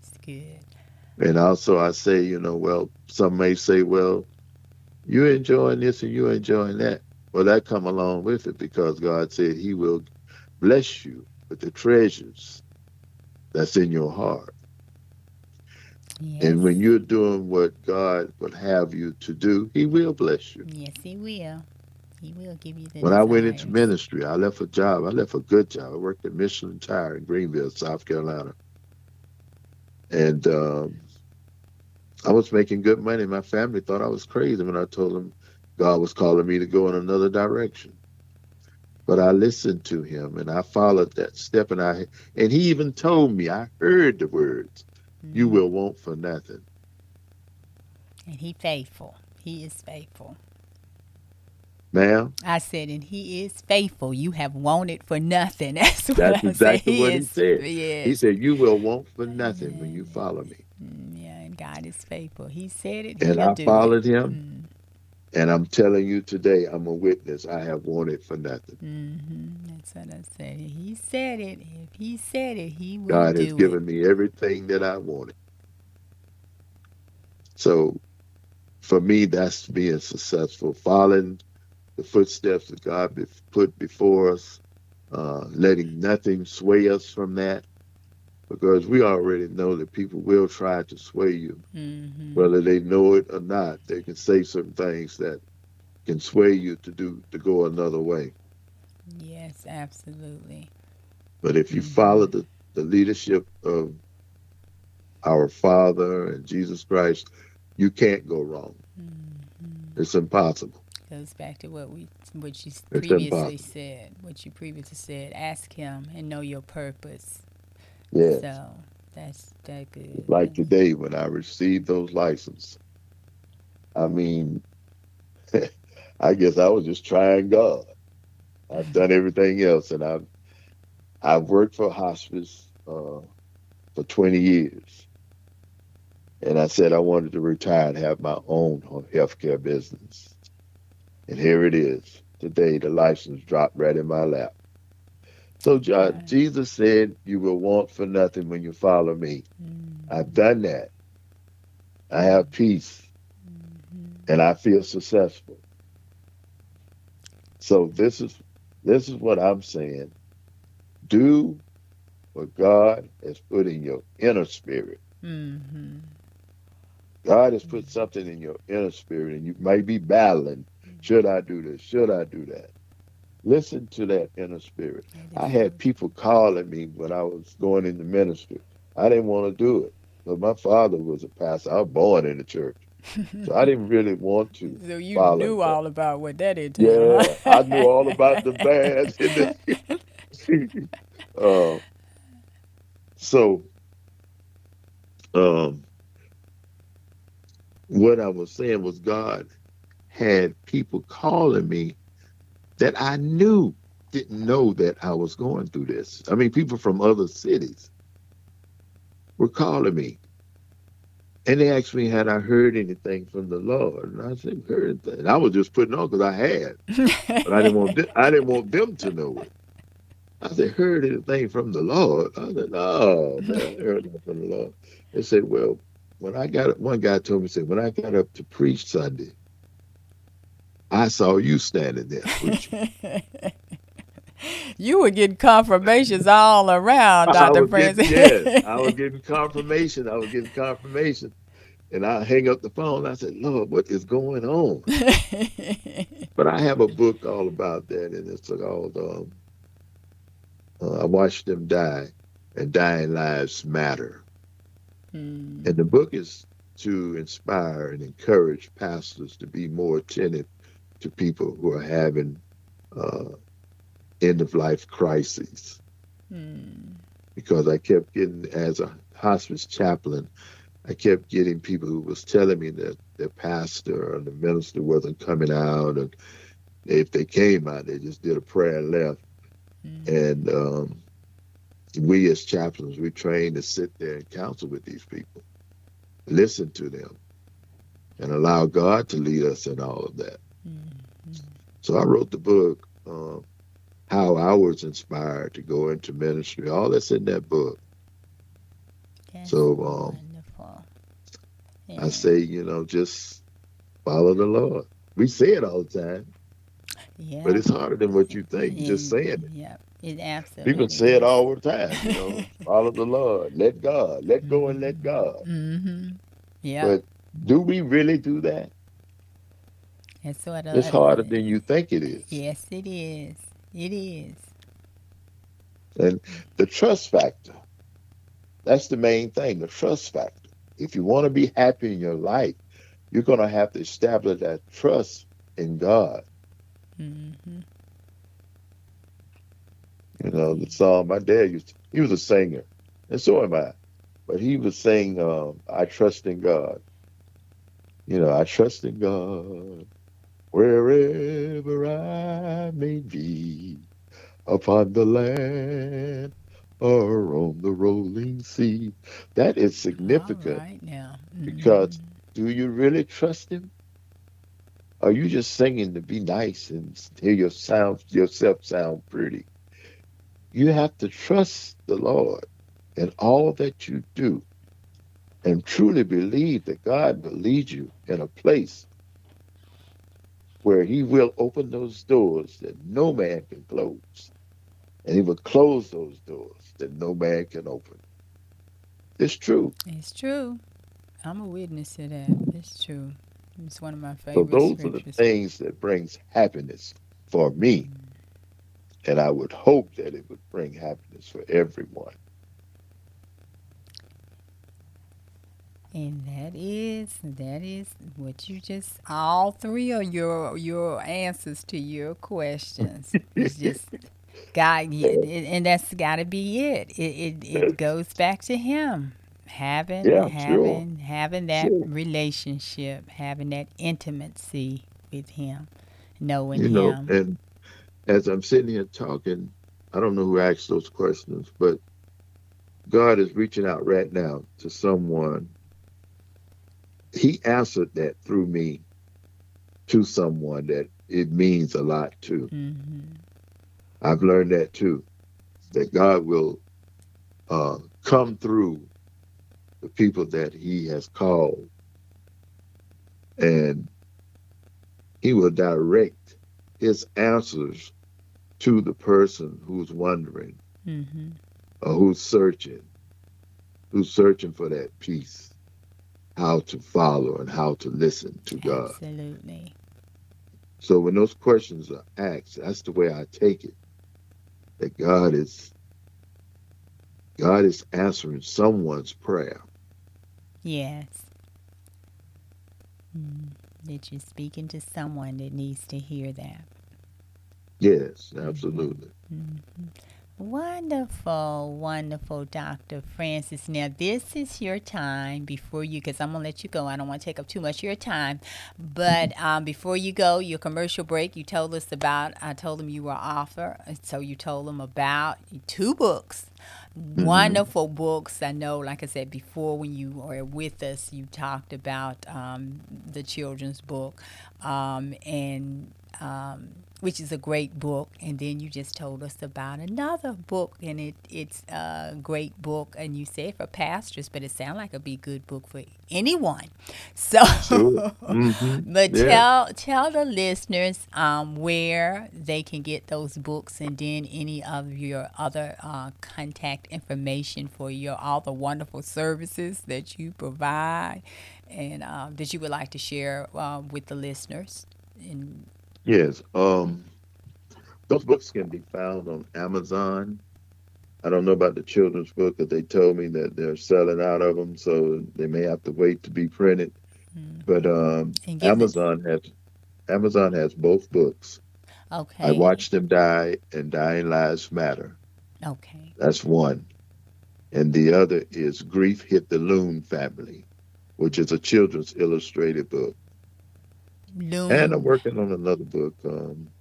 That's good. And also, I say, you know, well, some may say, well, you're enjoying this and you're enjoying that. Well, that come along with it because God said He will bless you with the treasures that's in your heart. Yes. And when you're doing what God would have you to do, He will bless you. yes, he will. He will give you the When I went into ministry, I left a job. I left a good job. I worked at Michelin Tire in Greenville, South Carolina. And um, I was making good money. My family thought I was crazy when I told them God was calling me to go in another direction. But I listened to him and I followed that step. And I and he even told me, I heard the words, you Mhm. will want for nothing. And he faithful. He is faithful. Ma'am, I said, and he is faithful. You have wanted for nothing. That's what That's I exactly what he is- said. Yes. he said, You will want for nothing when you follow me. Mm, yeah, and God is faithful. He said it. And I followed it. him. And I'm telling you today, I'm a witness. I have wanted for nothing. Mm-hmm. That's what I said. He said it. If he said it, he will God has given me everything that I wanted. So for me, that's being successful, following the footsteps that God put before us, uh, letting nothing sway us from that. Because we already know that people will try to sway you. Mm-hmm. whether they know it or not. They can say certain things that can sway you to do to go another way. Yes, absolutely. But if you Mhm. follow the, the leadership of our Father and Jesus Christ, you can't go wrong. Mm-hmm. It's impossible. Goes back to what we, what you It's previously impossible. said. What you previously said. Ask Him and know your purpose. Yeah. So that's that good. Like today when I received those licenses. I mean, I guess I was just trying God. I've done everything else, and I've I've worked for hospice uh, for 20 years, and I said I wanted to retire and have my own healthcare business, and here it is today. The license dropped right in my lap. So Right. Jesus said, "You will want for nothing when you follow me." Mm, I've done that. I have peace mhm. and I feel successful. So this is this is what I'm saying. Do what God has put in your inner spirit. Mhm. God has put something in your inner spirit, and you may be battling. Should I do this? Should I do that? Listen to that inner spirit. I had people calling me when I was going into ministry. I didn't want to do it. But my father was a pastor. I was born in the church. So I didn't really want to. So you knew that. all about what that entailed. Yeah, I knew all about the bands. And the, uh, so, um, what I was saying was God had people calling me that I knew didn't know that I was going through this. I mean, people from other cities were calling me. And they asked me, had I heard anything from the Lord? And I said, heard anything. I was just putting on because I had but I didn't want them, I didn't want them to know it. I said, heard anything from the Lord? I said, no, man, I heard nothing from the Lord. They said, well, when I got up, one guy told me, said, when I got up to preach Sunday, I saw you standing there you were getting confirmations all around, Dr. Francis. getting, yes, I was getting confirmation. I was getting confirmation. And I hang up the phone. I said, Lord, what is going on? But I have a book all about that, and it's called um, uh, "I Watched Them Die," and "Dying Lives Matter." Mm, And the book is to inspire and encourage pastors to be more attentive to people who are having uh, end of life crises. mm, Because I kept getting, as a hospice chaplain, I kept getting people who was telling me that their pastor or the minister wasn't coming out, and if they came out, they just did a prayer and left. mm. And um, we as chaplains, we trained to sit there and counsel with these people, listen to them, and allow God to lead us in all of that. So I wrote the book, um, How I Was Inspired to Go into Ministry. All that's in that book. That's So, um, wonderful. I say, you know, just follow the Lord. We say it all the time, yeah. but it's harder than what you think. Just saying it. Yeah, it absolutely. People say it all the time, you know, follow the Lord, let God, let go and let God. Mm-hmm. Yeah. But do we really do that? It's sort of. It's harder than you think it is. Yes, it is. It is. And the trust factor, that's the main thing, the trust factor. If you want to be happy in your life, you're going to have to establish that trust in God. Mm-hmm. You know, the song my dad used, to, he was a singer, and so am I. But he was saying, um, I trust in God. You know, I trust in God wherever I may be, upon the land or on the rolling sea. That is significant right now. Mm-hmm. because do you really trust him? Are you just singing to be nice and hear your sound yourself sound pretty? You have to trust the Lord in all that you do and truly believe that God will lead you in a place where he will open those doors that no man can close. And he will close those doors that no man can open. It's true. It's true. I'm a witness to that. It's true. It's one of my favorite. So those are the things that brings happiness for me. Mm. And I would hope that it would bring happiness for everyone. And that is that is what you just all three of your your answers to your questions. It's just God, and that's got to be it. It, it. it goes back to Him having Yeah, sure. having having that Sure. relationship, having that intimacy with Him, knowing You know, Him. and as I'm sitting here talking, I don't know who asked those questions, but God is reaching out right now to someone. He answered that through me to someone that it means a lot to. hmm I've learned that too, that God will uh, come through the people that He has called, and He will direct His answers to the person who's wondering hmm or who's searching, who's searching for that peace, how to follow and how to listen to God. Absolutely. So when those questions are asked, that's the way I take it. That God is God is answering someone's prayer. Yes. Mm, that you're speaking to someone that needs to hear that. Yes, absolutely. Mhm. Wonderful, wonderful, Dr. Francis. Now, this is your time before you, because I'm going to let you go. I don't want to take up too much of your time. But um, before you go, your commercial break, you told us about, I told them you were author. So you told them about two books. Wonderful books. I know, like I said before, when you were with us, you talked about um, the children's book. Um, and um, which is a great book. And then you just told us about another book, and it it's a great book. And you said for pastors, but it sounds like it'd be a good book for anyone. So, Sure. Mhm. but Yeah. tell tell the listeners um, where they can get those books, and then any of your other uh, contact information for your all the wonderful services that you provide, and um, that you would like to share uh, with the listeners. And Yes. Um those books can be found on Amazon. I don't know about the children's book, but they told me that they're selling out of them, so they may have to wait to be printed. Mm. But um, Amazon has Amazon has both books. Okay. I watched them die, and dying lives matter. Okay. That's one, and the other is Grief Hit the Loon Family, which is a children's illustrated book. And I'm working on another book, um,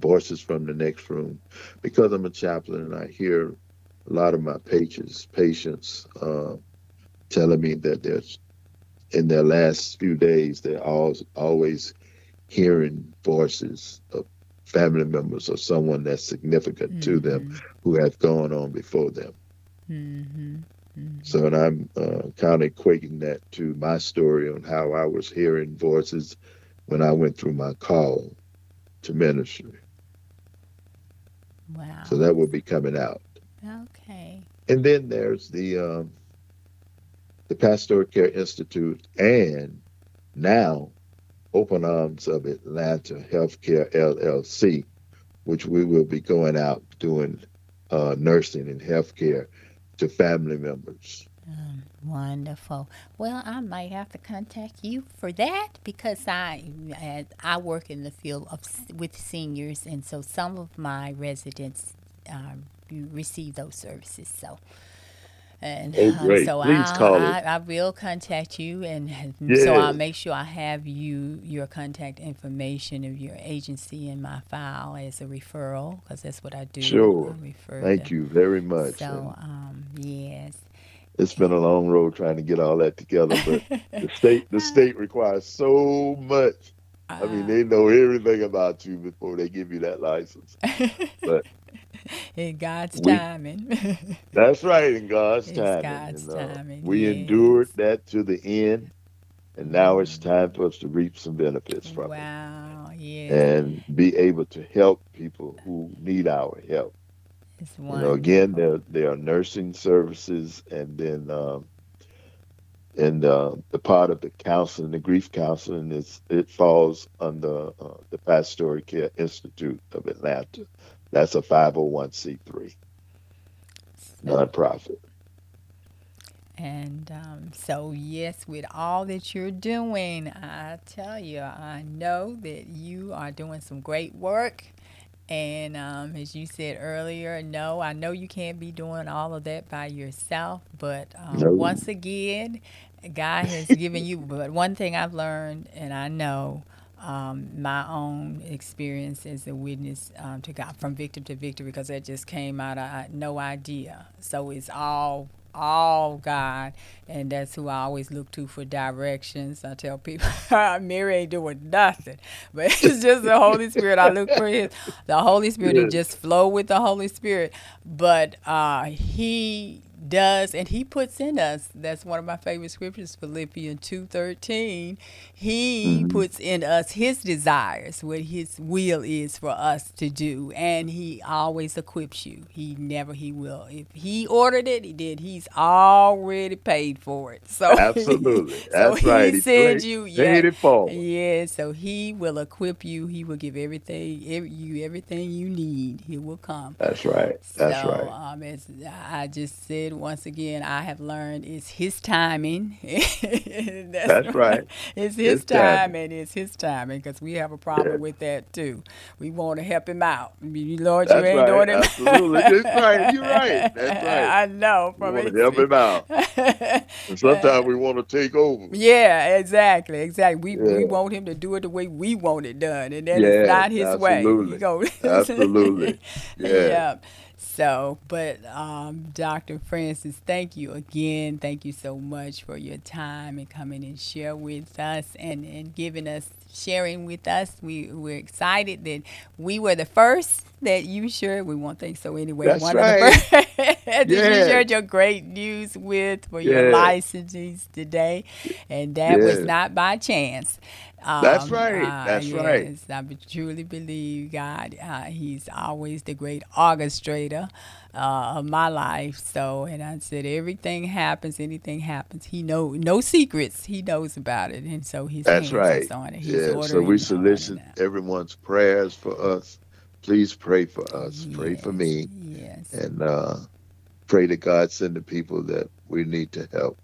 Voices from the Next Room, because I'm a chaplain and I hear a lot of my patients, patients uh, telling me that they're in their last few days, they're always, always hearing voices of family members or someone that's significant to them who has gone on before them. hmm So, and I'm uh, kind of equating that to my story on how I was hearing voices when I went through my call to ministry. Wow. So that will be coming out. okay. And then there's the um, the Pastoral Care Institute and now Open Arms of Atlanta Healthcare LLC, which we will be going out doing uh, nursing and healthcare to family members. Um, wonderful. Well, I might have to contact you for that because I I- I work in the field of s- with seniors, and so some of my residents um, receive those services. So. And Oh, um, great. so Please I'll, call I, us. I will contact you, and so I'll Yes. make sure I have you your contact information of your agency in my file as a referral because that's what I do. Sure. I refer Thank you very much. So um, yes. It's been a long road trying to get all that together, but the state the state requires so much. I mean, Uh, they know everything about you before they give you that license. But in God's we- timing. that's right in God's It's timing. God's and, uh, timing, We yes. endured that to the end, and now it's time for us to reap some benefits from it wow, yes, and be able to help people who need our help. It's You know, again, there there are nursing services, and then um, and uh, the part of the counseling, the grief counseling, is it falls under uh, the Pastoral Care Institute of Atlanta. That's a five hundred one c three nonprofit. And um, so, yes, with all that you're doing, I tell you, I know that you are doing some great work. And um, as you said earlier, no, I know you can't be doing all of that by yourself. But um, No. once again, God has given you. But one thing I've learned, and I know um, my own experience as a witness um, to God from victim to victory, because that just came out. Of I had no idea. So it's all all God, and that's who I always look to for directions. I tell people, Mary ain't doing nothing, but it's just the Holy Spirit. I look for His, the Holy Spirit, and just flow with the Holy Spirit. But uh, He does, and He puts in us. That's one of my favorite scriptures, Philippians two thirteen. He Mhm. puts in us His desires, what His will is for us to do, and He always equips you. He never, He will. If He ordered it, He did. He's already paid for it. So Absolutely, so that's he right. He sends you, yeah, it forward. yeah. So He will equip you. He will give everything, every, you everything you need. He will come. That's right. That's so, right. Um, as I just said once again, I have learned it's His timing. That's, That's right. It's His, His timing. timing. It's His timing because we have a problem Yeah. with that too. We want to help Him out. Lord, That's you ain't right. doing it. Absolutely. That's right. You're right. That's right. I know We from want to help him out, and sometimes we want to take over. Yeah, exactly, exactly. We we want him to do it the way we want it done, and that is Yes, not his way. absolutely. You go- Absolutely. Yeah. So, but um, Dr. Francis, thank you again. Thank you so much for your time and coming and share with us and, and giving us sharing with us. We we're excited that we were the first that you shared. We won't think so anyway. That's One right. of the first that you Yes. shared your great news with for your Yes. licenses today, and that was Yes. not by chance. Um, That's right. That's right. yes, I truly believe God. Uh, he's always the great orchestrator uh, of my life. So, and I said, everything happens, anything happens. He know no secrets. He knows about it, and so he's That's right. on it. He's Yeah. So we solicit everyone's prayers for us. Please pray for us. Pray for me, Yes. and uh, pray to God send the people that we need to help.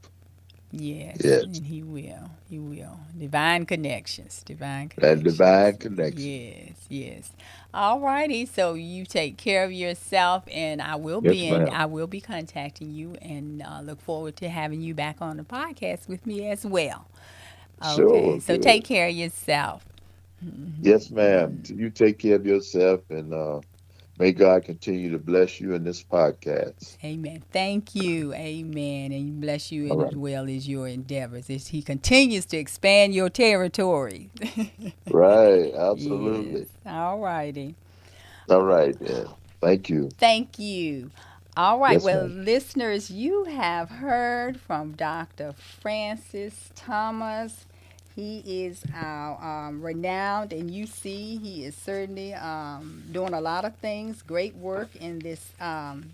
Yes, Yes. and he will. He will. Divine connections. Divine connections. That divine connection. Yes, yes. All righty. So you take care of yourself, and I will Yes, be in, ma'am. I will be contacting you, and uh, look forward to having you back on the podcast with me as well. Okay. Sure, so good. take care of yourself. Yes, ma'am. You take care of yourself, and uh, may God continue to bless you in this podcast. Amen. Thank you. Amen. And bless you right. as well as your endeavors as He continues to expand your territory. Right. Absolutely. Yes. All righty. All right. Yeah. Thank you. Thank you. All right, Yes, well, ma'am. listeners, you have heard from Dr. Francis Thomas. He is our um, renowned, and you see, he is certainly um, doing a lot of things, great work in this um,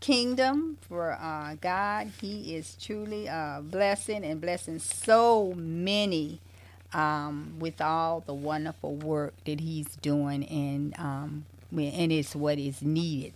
kingdom for uh, God. He is truly a blessing and blessing so many um, with all the wonderful work that he's doing, and um, and it's what is needed.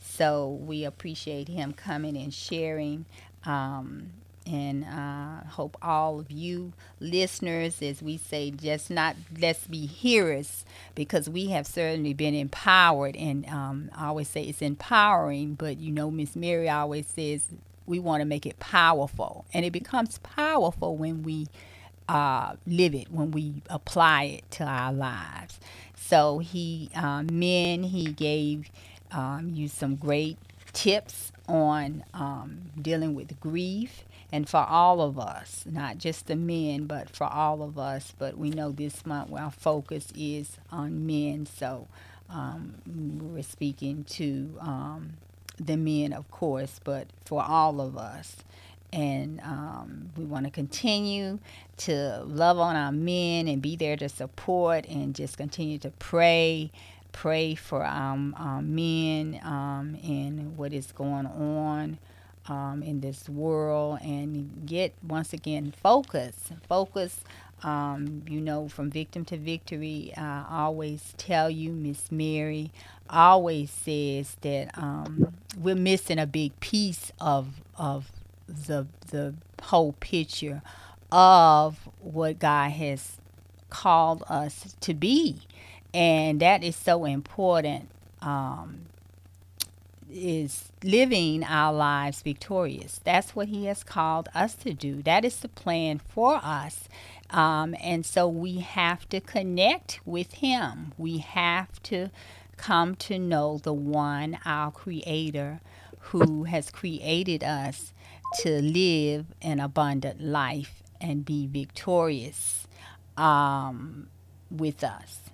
So we appreciate him coming and sharing. Um, and uh, hope all of you listeners, as we say, just not let's be hearers, because we have certainly been empowered. And um, I always say it's empowering, but you know, Miss Mary always says we want to make it powerful, and it becomes powerful when we uh, live it, when we apply it to our lives. So he, um, men, he gave um, you some great tips on um, dealing with grief and for all of us, not just the men, but for all of us. But we know this month our focus is on men, so um, we're speaking to um, the men, of course, but for all of us. And um, we want to continue to love on our men and be there to support and just continue to pray pray for um, um, men um, and what is going on um, in this world and get once again focus. Focus um, you know from victim to victory. I always tell you miss mary always says that um, we're missing a big piece of of the the whole picture of what god has called us to be and that is so important um, is living our lives victorious. That's what he has called us to do. That is the plan for us. Um, and so we have to connect with him. We have to come to know the one our creator who has created us to live an abundant life and be victorious um, with us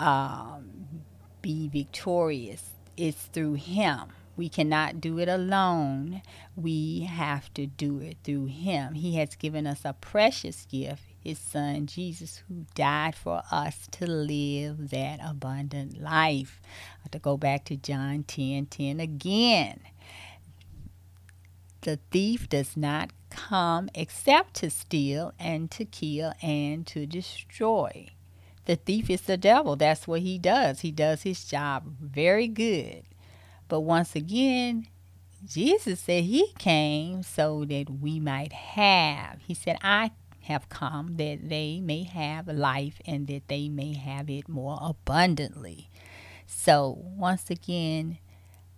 um, be victorious. It's through Him. We cannot do it alone. We have to do it through Him. He has given us a precious gift, His Son, Jesus, who died for us to live that abundant life. To go back to John 10 10 again. The thief does not come except to steal and to kill and to destroy the thief is the devil. That's what he does. He does his job very good. But once again, Jesus said he came so that we might have. He said, I have come that they may have life and that they may have it more abundantly. So, once again,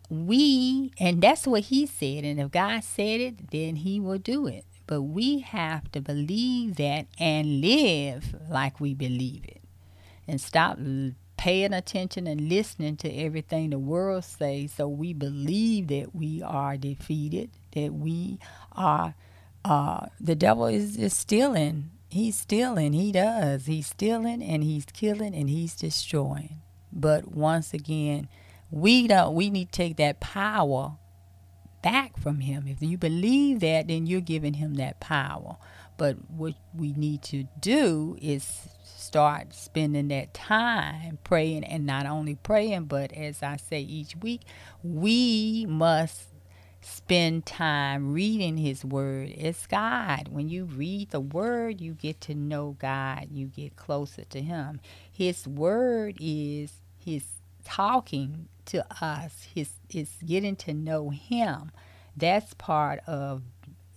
we, and that's what he said, and if God said it, then he will do it. But we have to believe that and live like we believe it and stop paying attention and listening to everything the world says so we believe that we are defeated that we are uh, the devil is, is stealing. He's stealing. He does. He's stealing and he's killing and he's destroying. But once again we don't we need to take that power back from him. If you believe that then you're giving him that power. But what we need to do is start spending that time praying and not only praying, but as I say each week, we must spend time reading his word. It's God. When you read the word, you get to know God, you get closer to him. His word is his talking to us, his is getting to know him. That's part of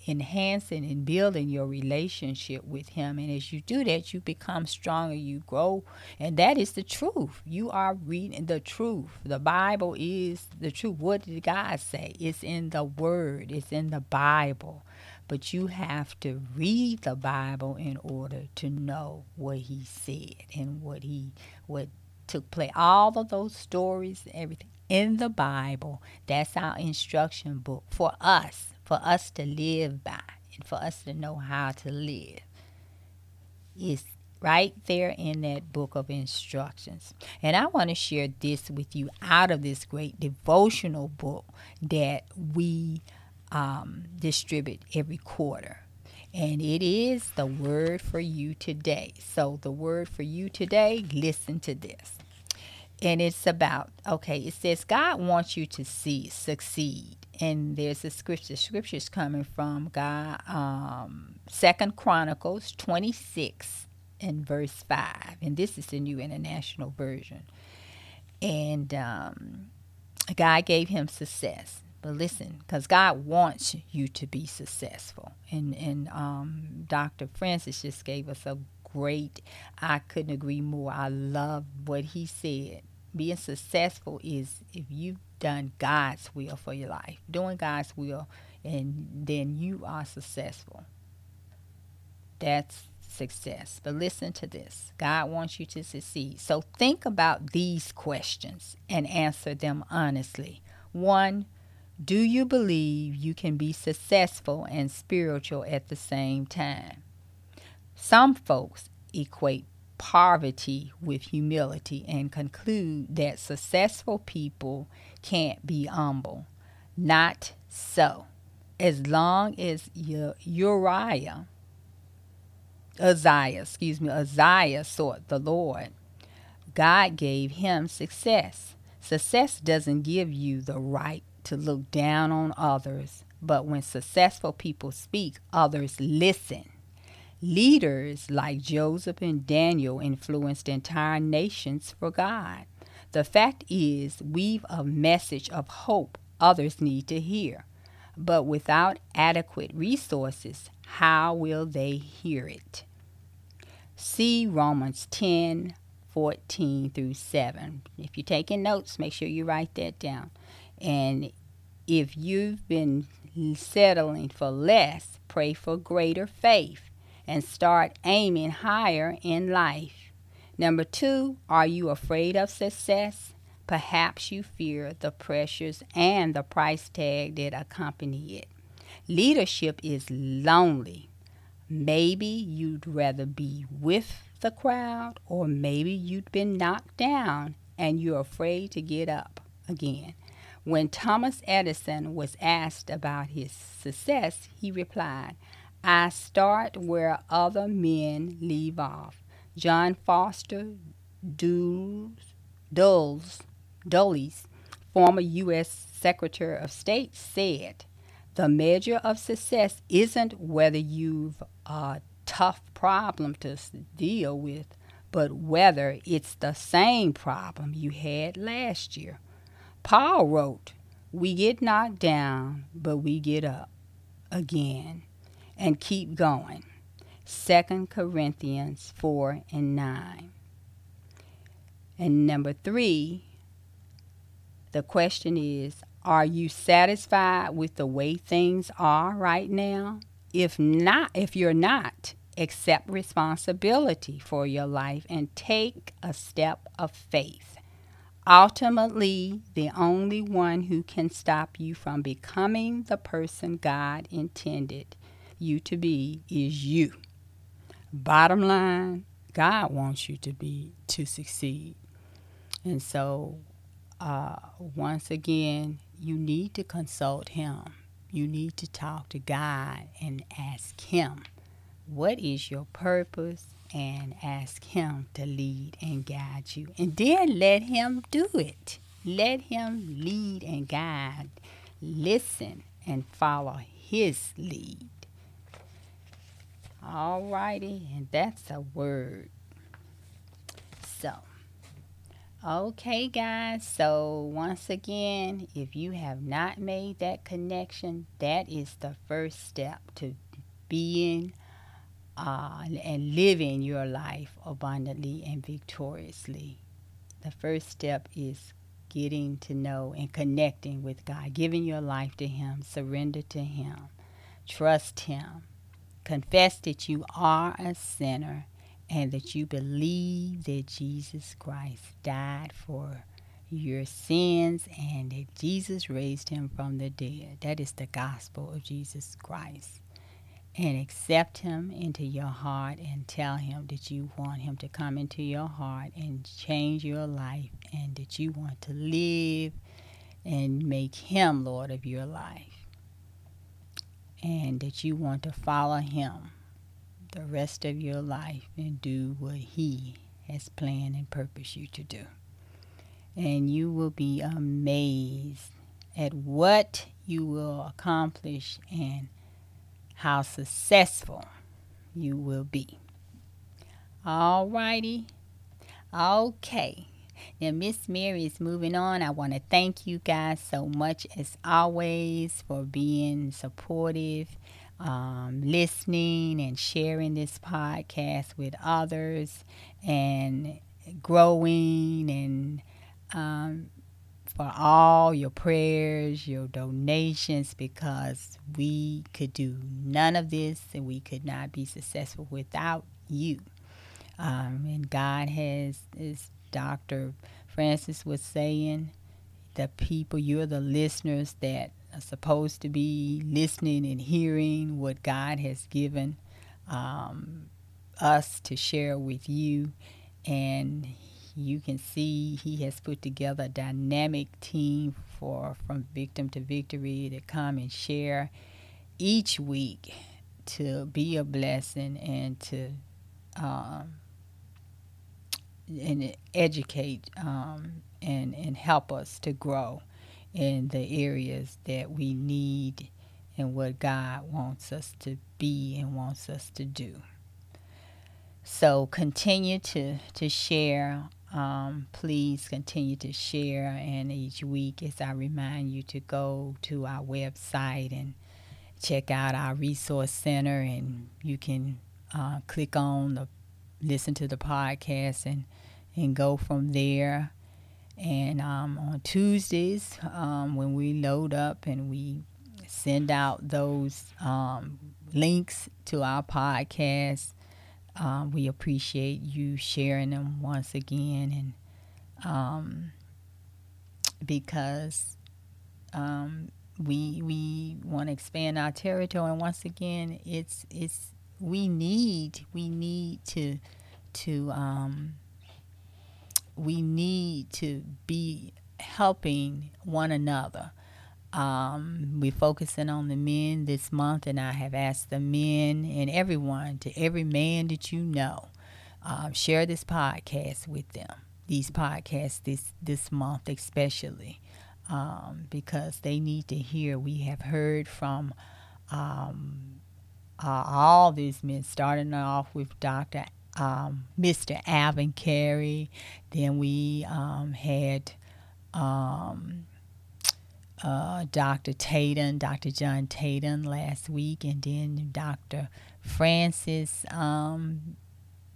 enhancing and building your relationship with him. And as you do that you become stronger you grow. And that is the truth. You are reading the truth. The bible is the truth. What did god say? It's in the word. It's in the bible. But you have to read the bible in order to know what he said and what he what took place. All of those stories everything in the bible that's our instruction book for us for us to live by and for us to know how to live. is right there in that book of instructions. And I want to share this with you out of this great devotional book that we um, distribute every quarter. And it is the word for you today. So, the word for you today, listen to this. And it's about, okay, it says God wants you to see, succeed. And there's a scripture, The scriptures coming from God, um, Second Chronicles 26 and verse 5. And this is the New International Version. And um, God gave him success. But listen, because God wants you to be successful. And, and um, Dr. Francis just gave us a great, I couldn't agree more. I love what he said. Being successful is if you've done God's will for your life, doing God's will, and then you are successful. That's success. But listen to this God wants you to succeed. So think about these questions and answer them honestly. One, do you believe you can be successful and spiritual at the same time? Some folks equate poverty with humility and conclude that successful people can't be humble. Not so. As long as Uriah Uzziah, excuse me, Uzziah sought the Lord. God gave him success. Success doesn't give you the right to look down on others, but when successful people speak, others listen. Leaders like Joseph and Daniel influenced entire nations for God. The fact is, we've a message of hope others need to hear. But without adequate resources, how will they hear it? See Romans 10 14 through 7. If you're taking notes, make sure you write that down. And if you've been settling for less, pray for greater faith and start aiming higher in life. Number two, are you afraid of success? Perhaps you fear the pressures and the price tag that accompany it. Leadership is lonely. Maybe you'd rather be with the crowd, or maybe you'd been knocked down and you're afraid to get up again. When Thomas Edison was asked about his success, he replied, I start where other men leave off. John Foster Dulles, Dulles, Dulles former U.S. Secretary of State, said, the measure of success isn't whether you've a tough problem to deal with, but whether it's the same problem you had last year. Paul wrote, We get knocked down, but we get up again and keep going. 2 Corinthians 4 and 9. And number three, the question is are you satisfied with the way things are right now? If not, if you're not, accept responsibility for your life and take a step of faith. Ultimately, the only one who can stop you from becoming the person God intended you to be is you. Bottom line, God wants you to be to succeed. And so uh, once again, you need to consult Him. You need to talk to God and ask Him, what is your purpose? And ask Him to lead and guide you. And then let Him do it. Let Him lead and guide. Listen and follow His lead. All righty, and that's a word. So, Okay, guys, so once again, if you have not made that connection, that is the first step to being uh, and living your life abundantly and victoriously. The first step is getting to know and connecting with God, giving your life to Him, surrender to Him, trust Him, confess that you are a sinner and that you believe that Jesus Christ died for your sins and that Jesus raised him from the dead. That is the gospel of Jesus Christ. and accept him into your heart and tell him that you want him to come into your heart and change your life and that you want to live and make him Lord of your life and that you want to follow him the rest of your life and do what he has planned and purposed you to do. And you will be amazed at what you will accomplish and how successful you will be. All righty. Okay. Now, Miss Mary is moving on. I want to thank you guys so much, as always, for being supportive, um, listening, and sharing this podcast with others, and growing and um, for all your prayers, your donations, because we could do none of this and we could not be successful without you. Um, and God has, as Dr. Francis was saying, the people, you're the listeners that are supposed to be listening and hearing what God has given um, us to share with you. And you can see he has put together a dynamic team for from victim to victory to come and share each week to be a blessing and to um, and educate um, and and help us to grow in the areas that we need and what God wants us to be and wants us to do. So continue to to share um, please continue to share. And each week, as I remind you to go to our website and check out our resource center, and you can uh, click on the listen to the podcast and and go from there. And um, on Tuesdays, um, when we load up and we send out those um, links to our podcast, um, we appreciate you sharing them once again, and um, because um, we we want to expand our territory, and once again, it's it's we need we need to to um, we need to be helping one another um, we're focusing on the men this month, and I have asked the men and everyone, to every man that you know, um, share this podcast with them. These podcasts this this month, especially, um, because they need to hear. We have heard from um, uh, all these men, starting off with Doctor um, Mr. Alvin Carey. Then we um, had. Um, uh, Dr. Tatum, Dr. John Tatum last week, and then Dr. Francis um,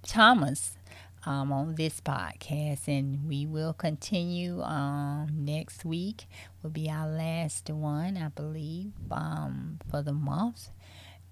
Thomas um, on this podcast. And we will continue um, next week, will be our last one, I believe, for the month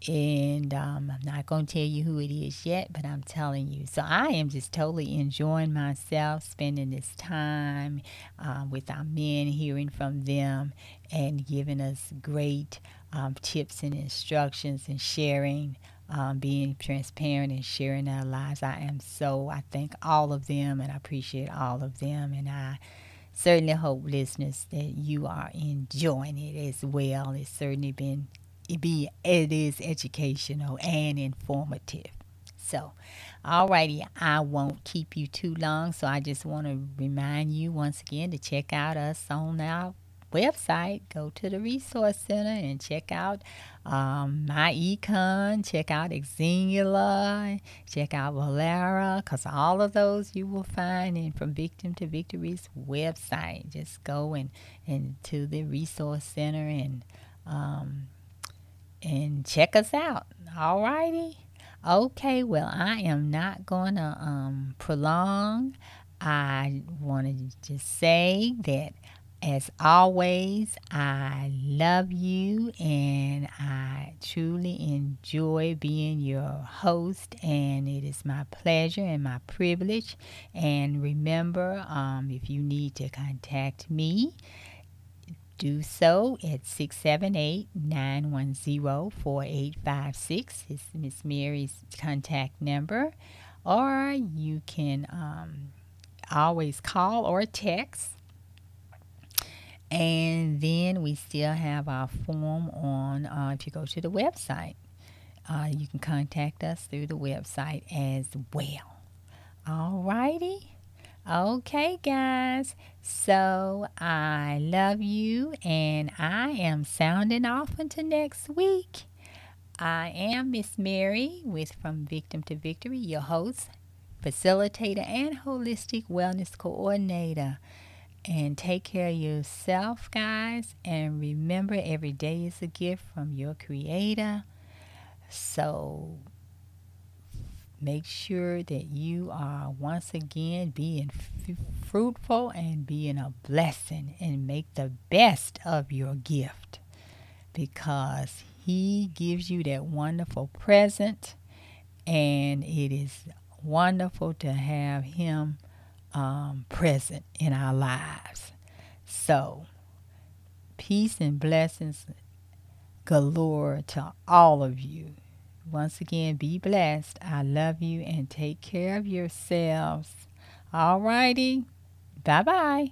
and um, I'm not going to tell you who it is yet, but I'm telling you. So I am just totally enjoying myself, spending this time uh, with our men, hearing from them, and giving us great um, tips and instructions and sharing. Um, being transparent and sharing our lives. I am so, I thank all of them and I appreciate all of them. And I certainly hope, listeners, that you are enjoying it as well. It's certainly been be it is educational and informative. So, alrighty, I won't keep you too long. So I just want to remind you once again to check out us on our website. Go to the resource center and check out um, my econ. Check out Xingula. Check out Valera, because all of those you will find in From Victim to Victory's website. Just go and, and to the resource center and um, and check us out. All righty. Okay, well, I am not going to um, prolong. I want to just say that, as always, I love you and I truly enjoy being your host, and it is my pleasure and my privilege. And remember, um, if you need to contact me, do so at 678 910 4856. It's Miss Mary's contact number. Or you can um, always call or text. And then we still have our form on, uh, if you go to the website, uh, you can contact us through the website as well. All righty. Okay, guys. So I love you, and I am sounding off until next week. I am Miss Mary with From Victim to Victory, your host, facilitator, and holistic wellness coordinator. And take care of yourself, guys. And remember, every day is a gift from your Creator. So make sure that you are once again being f- fruitful and being a blessing and make the best of your gift. Because he gives you that wonderful present and it is wonderful to have him um, present in our lives. So peace and blessings galore to all of you once again, be blessed. I love you and take care of yourselves. All righty. Bye bye.